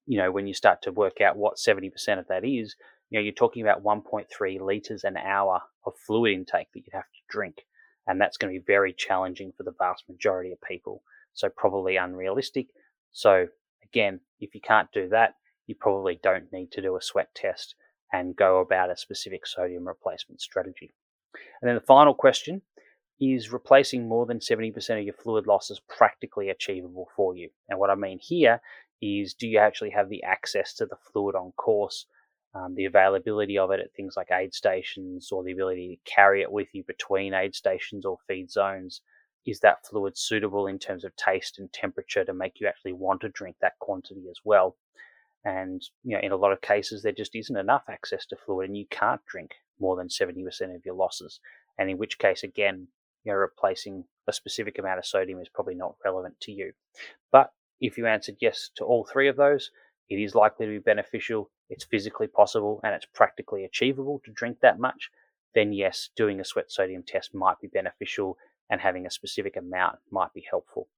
you know, when you start to work out what 70% of that is, you know, you're talking about 1.3 liters an hour of fluid intake that you'd have to drink and that's going to be very challenging for the vast majority of people. So, probably unrealistic. So, again, if you can't do that, you probably don't need to do a sweat test and go about a specific sodium replacement strategy. And then the final question is replacing more than 70% of your fluid losses practically achievable for you? And what I mean here is do you actually have the access to the fluid on course um, the availability of it at things like aid stations or the ability to carry it with you between aid stations or feed zones. Is that fluid suitable in terms of taste and temperature to make you actually want to drink that quantity as well? And you know, in a lot of cases, there just isn't enough access to fluid, and you can't drink more than 70% of your losses. And in which case, again, you know, replacing a specific amount of sodium is probably not relevant to you. But if you answered yes to all three of those, it is likely to be beneficial, it's physically possible, and it's practically achievable to drink that much, then yes, doing a sweat sodium test might be beneficial and having a specific amount might be helpful.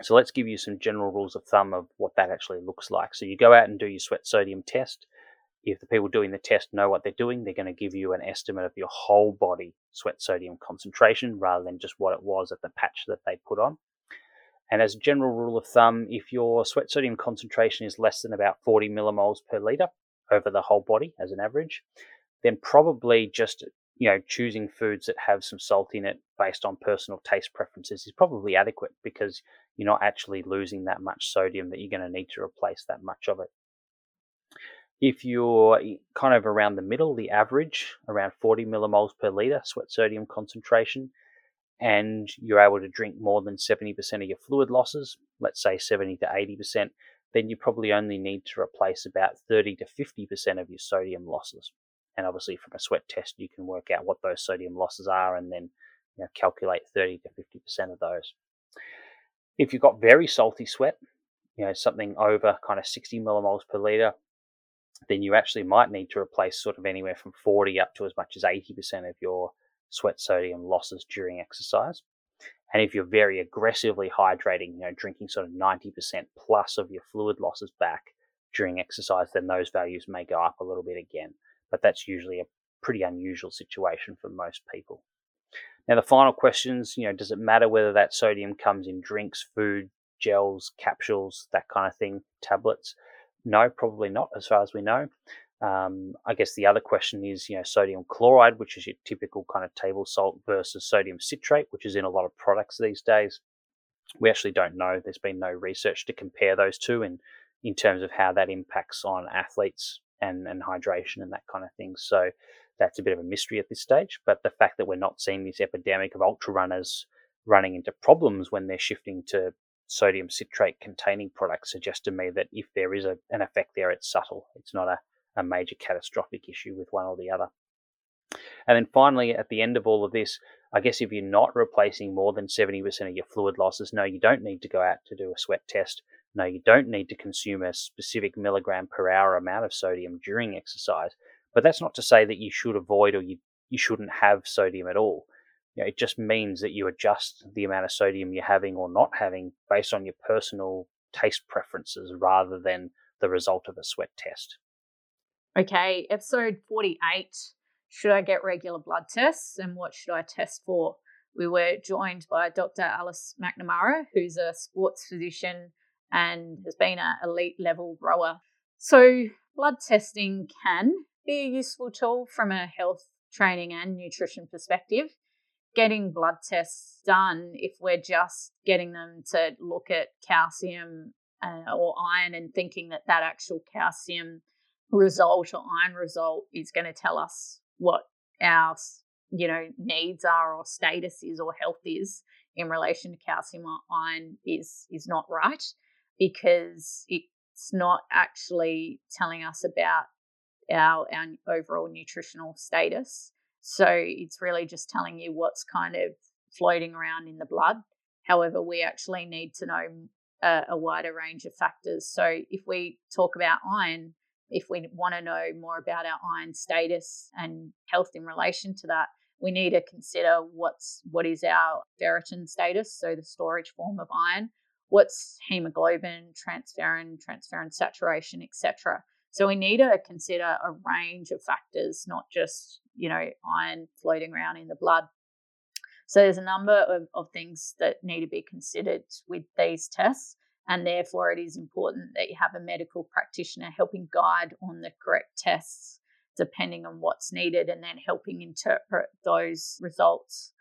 So let's give you some general rules of thumb of what that actually looks like. So you go out and do your sweat sodium test. If the people doing the test know what they're doing, they're going to give you an estimate of your whole body sweat sodium concentration rather than just what it was at the patch that they put on. And as a general rule of thumb, if your sweat sodium concentration is less than about 40 millimoles per liter over the whole body as an average, then probably just you know choosing foods that have some salt in it based on personal taste preferences is probably adequate because you're not actually losing that much sodium that you're going to need to replace that much of it. If you're kind of around the middle, the average, around 40 millimoles per litre sweat sodium concentration, and you're able to drink more than 70% of your fluid losses, let's say 70 to 80%, then you probably only need to replace about 30 to 50% of your sodium losses. And obviously, from a sweat test, you can work out what those sodium losses are and then you know, calculate 30 to 50% of those. If you've got very salty sweat, you know, something over kind of 60 millimoles per litre, then you actually might need to replace sort of anywhere from 40 up to as much as 80% of your sweat sodium losses during exercise. And if you're very aggressively hydrating, you know, drinking sort of 90% plus of your fluid losses back during exercise, then those values may go up a little bit again. But that's usually a pretty unusual situation for most people. Now, the final questions, you know, does it matter whether that sodium comes in drinks, food, gels, capsules, that kind of thing, tablets? No, probably not, as far as we know. Um, I guess the other question is, you know, sodium chloride, which is your typical kind of table salt, versus sodium citrate, which is in a lot of products these days. We actually don't know. There's been no research to compare those two in, in terms of how that impacts on athletes and, and hydration and that kind of thing. So that's a bit of a mystery at this stage. But the fact that we're not seeing this epidemic of ultra runners running into problems when they're shifting to sodium citrate containing products suggests to me that if there is a, an effect there, it's subtle. It's not a a major catastrophic issue with one or the other. And then finally, at the end of all of this, I guess if you're not replacing more than 70% of your fluid losses, no, you don't need to go out to do a sweat test. No, you don't need to consume a specific milligram per hour amount of sodium during exercise. But that's not to say that you should avoid or you, you shouldn't have sodium at all. You know, it just means that you adjust the amount of sodium you're having or not having based on your personal taste preferences rather than the result of a sweat test. Okay, episode 48 Should I get regular blood tests and what should I test for? We were joined by Dr. Alice McNamara, who's a sports physician and has been an elite level rower. So, blood testing can be a useful tool from a health training and nutrition perspective. Getting blood tests done, if we're just getting them to look at calcium uh, or iron and thinking that that actual calcium result or iron result is going to tell us what our you know needs are or status is or health is in relation to calcium or iron is is not right because it's not actually telling us about our our overall nutritional status. So it's really just telling you what's kind of floating around in the blood. However we actually need to know a, a wider range of factors. So if we talk about iron if we want to know more about our iron status and health in relation to that, we need to consider what's what is our ferritin status, so the storage form of iron, what's hemoglobin, transferrin, transferrin saturation, etc. So we need to consider a range of factors, not just you know iron floating around in the blood. So there's a number of, of things that need to be considered with these tests. And therefore, it is important that you have a medical practitioner helping guide on the correct tests depending on what's needed and then helping interpret those results.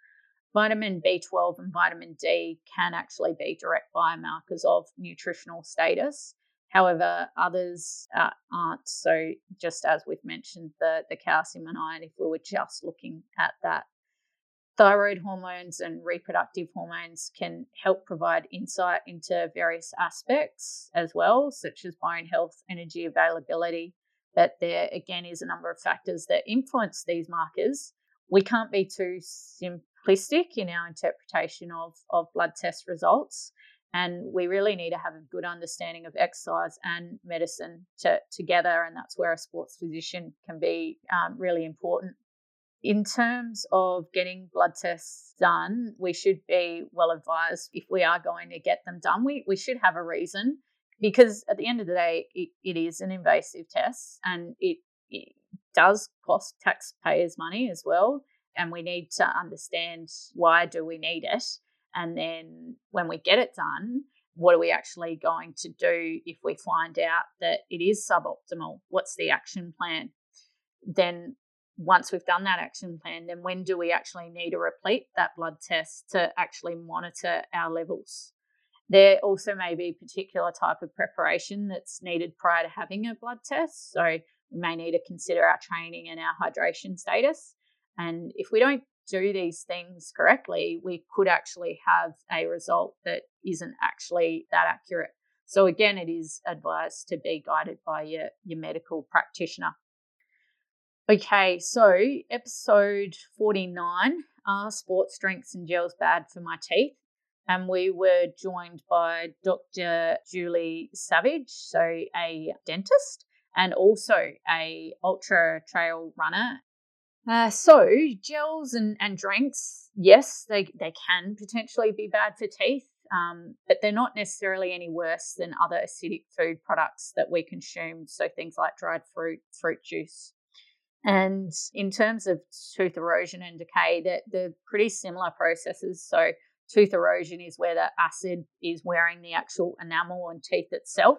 Vitamin B12 and vitamin D can actually be direct biomarkers of nutritional status. However, others uh, aren't. So, just as we've mentioned, the, the calcium and iron, if we were just looking at that Thyroid hormones and reproductive hormones can help provide insight into various aspects as well, such as bone health, energy availability. But there again is a number of factors that influence these markers. We can't be too simplistic in our interpretation of, of blood test results. And we really need to have a good understanding of exercise and medicine to, together. And that's where a sports physician can be um, really important in terms of getting blood tests done, we should be well advised if we are going to get them done. We, we should have a reason because at the end of the day, it, it is an invasive test and it, it does cost taxpayers money as well. And we need to understand why do we need it? And then when we get it done, what are we actually going to do if we find out that it is suboptimal? What's the action plan? Then once we've done that action plan, then when do we actually need to repeat that blood test to actually monitor our levels? There also may be a particular type of preparation that's needed prior to having a blood test. So we may need to consider our training and our hydration status. And if we don't do these things correctly, we could actually have a result that isn't actually that accurate. So again, it is advised to be guided by your, your medical practitioner. Okay, so episode 49 Are sports drinks and gels bad for my teeth? And we were joined by Dr. Julie Savage, so a dentist and also a ultra trail runner. Uh, so gels and, and drinks, yes, they, they can potentially be bad for teeth, um, but they're not necessarily any worse than other acidic food products that we consume. So things like dried fruit, fruit juice. And in terms of tooth erosion and decay, they're, they're pretty similar processes. So tooth erosion is where the acid is wearing the actual enamel on teeth itself.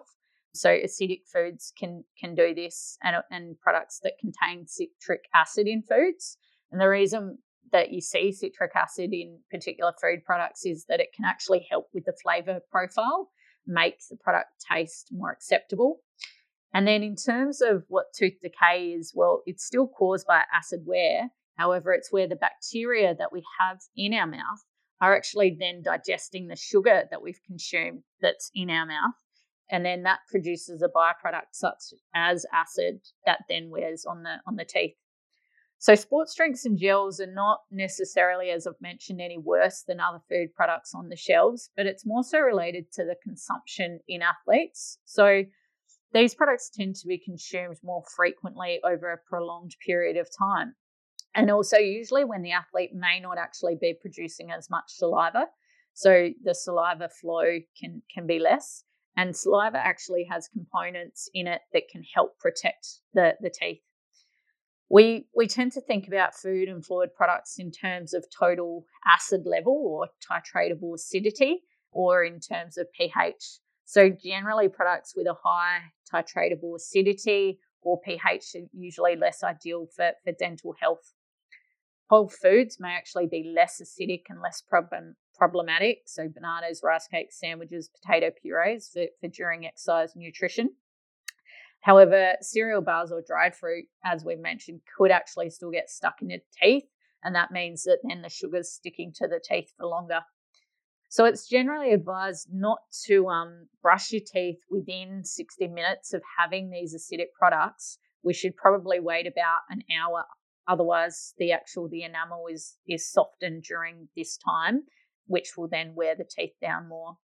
So acidic foods can can do this, and and products that contain citric acid in foods. And the reason that you see citric acid in particular food products is that it can actually help with the flavor profile, make the product taste more acceptable. And then in terms of what tooth decay is, well, it's still caused by acid wear. However, it's where the bacteria that we have in our mouth are actually then digesting the sugar that we've consumed that's in our mouth and then that produces a byproduct such as acid that then wears on the on the teeth. So sports drinks and gels are not necessarily, as I've mentioned, any worse than other food products on the shelves, but it's more so related to the consumption in athletes. So these products tend to be consumed more frequently over a prolonged period of time. And also usually when the athlete may not actually be producing as much saliva. So the saliva flow can can be less. And saliva actually has components in it that can help protect the, the teeth. We, we tend to think about food and fluid products in terms of total acid level or titratable acidity or in terms of pH. So, generally, products with a high titratable acidity or pH are usually less ideal for, for dental health. Whole foods may actually be less acidic and less problem, problematic. So, bananas, rice cakes, sandwiches, potato purees for, for during exercise nutrition. However, cereal bars or dried fruit, as we mentioned, could actually still get stuck in your teeth. And that means that then the sugar's sticking to the teeth for longer. So it's generally advised not to um, brush your teeth within 60 minutes of having these acidic products. We should probably wait about an hour. Otherwise, the actual the enamel is is softened during this time, which will then wear the teeth down more.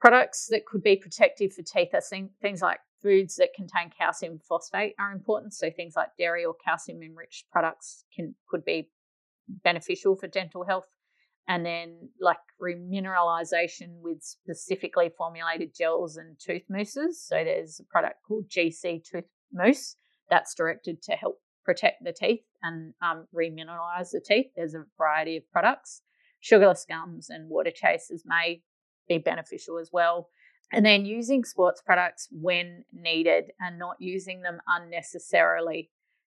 Products that could be protective for teeth are things like foods that contain calcium phosphate are important. So things like dairy or calcium enriched products can could be beneficial for dental health. And then like remineralization with specifically formulated gels and tooth mousses. So there's a product called GC Tooth Mousse that's directed to help protect the teeth and um, remineralize the teeth. There's a variety of products. Sugarless gums and water chasers may be beneficial as well. And then using sports products when needed and not using them unnecessarily.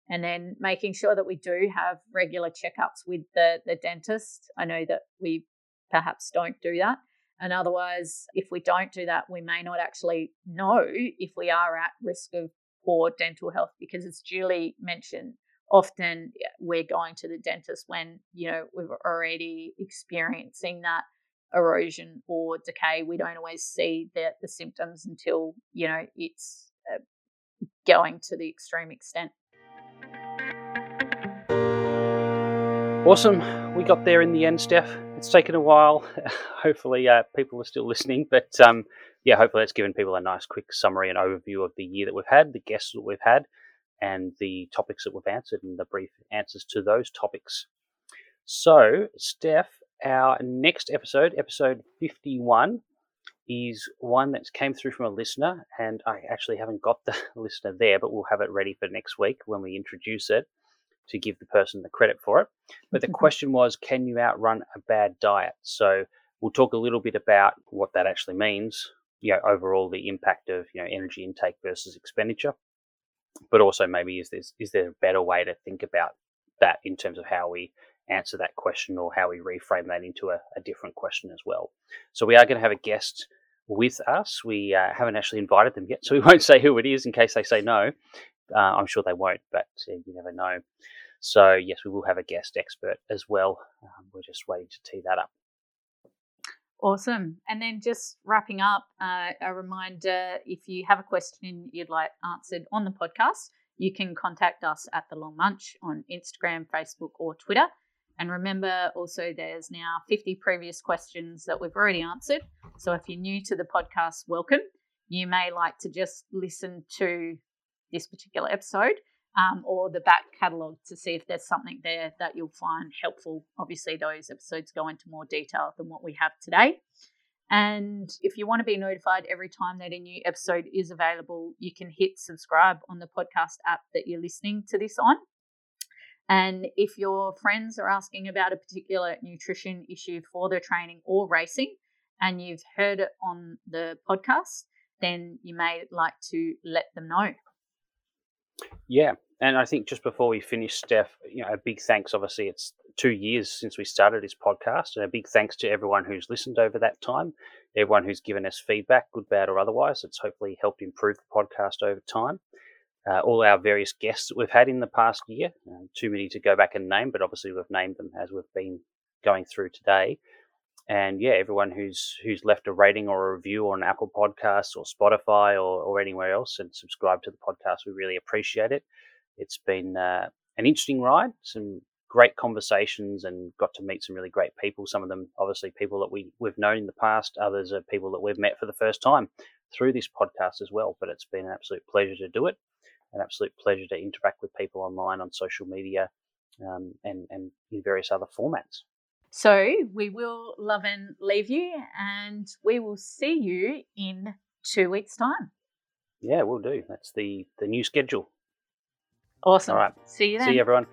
And then making sure that we do have regular checkups with the, the dentist. I know that we perhaps don't do that. And otherwise, if we don't do that, we may not actually know if we are at risk of poor dental health because, as Julie mentioned, often we're going to the dentist when you know we're already experiencing that erosion or decay we don't always see the, the symptoms until you know it's uh, going to the extreme extent awesome. We got there in the end steph. It's taken a while. *laughs* Hopefully uh, people are still listening but um, yeah hopefully it's given people a nice quick summary and overview of the year that we've had the guests that we've had and the topics that we've answered and the brief answers to those topics. So, Steph, our next episode, episode 51, is one that came through from a listener, and I actually haven't got the *laughs* listener there, but we'll have it ready for next week when we introduce it to give the person the credit for it. But the question was, can you outrun a bad diet? So we'll talk a little bit about what that actually means, you know, overall the impact of, you know, energy intake versus expenditure but also maybe is there is there a better way to think about that in terms of how we answer that question or how we reframe that into a, a different question as well. So we are going to have a guest with us. We uh, haven't actually invited them yet, so we won't say who it is in case they say no. Uh, I'm sure they won't, but uh, you never know. So, yes, we will have a guest expert as well. Um, we're just waiting to tee that up. Awesome. And then just wrapping up, uh, a reminder if you have a question you'd like answered on the podcast, you can contact us at The Long Munch on Instagram, Facebook, or Twitter. And remember also, there's now 50 previous questions that we've already answered. So if you're new to the podcast, welcome. You may like to just listen to this particular episode um, or the back catalogue to see if there's something there that you'll find helpful. Obviously, those episodes go into more detail than what we have today. And if you want to be notified every time that a new episode is available, you can hit subscribe on the podcast app that you're listening to this on. And if your friends are asking about a particular nutrition issue for their training or racing, and you've heard it on the podcast, then you may like to let them know. Yeah, and I think just before we finish, Steph, you know, a big thanks. Obviously, it's two years since we started this podcast, and a big thanks to everyone who's listened over that time, everyone who's given us feedback, good, bad, or otherwise. It's hopefully helped improve the podcast over time. Uh, all our various guests that we've had in the past year, uh, too many to go back and name, but obviously we've named them as we've been going through today. And yeah, everyone who's who's left a rating or a review on Apple Podcasts or Spotify or, or anywhere else and subscribe to the podcast, we really appreciate it. It's been uh, an interesting ride, some great conversations, and got to meet some really great people. Some of them, obviously, people that we we've known in the past. Others are people that we've met for the first time through this podcast as well. But it's been an absolute pleasure to do it, an absolute pleasure to interact with people online on social media, um, and and in various other formats. So we will love and leave you, and we will see you in two weeks' time. Yeah, we'll do. That's the the new schedule. Awesome. All right. See you then. See you, everyone.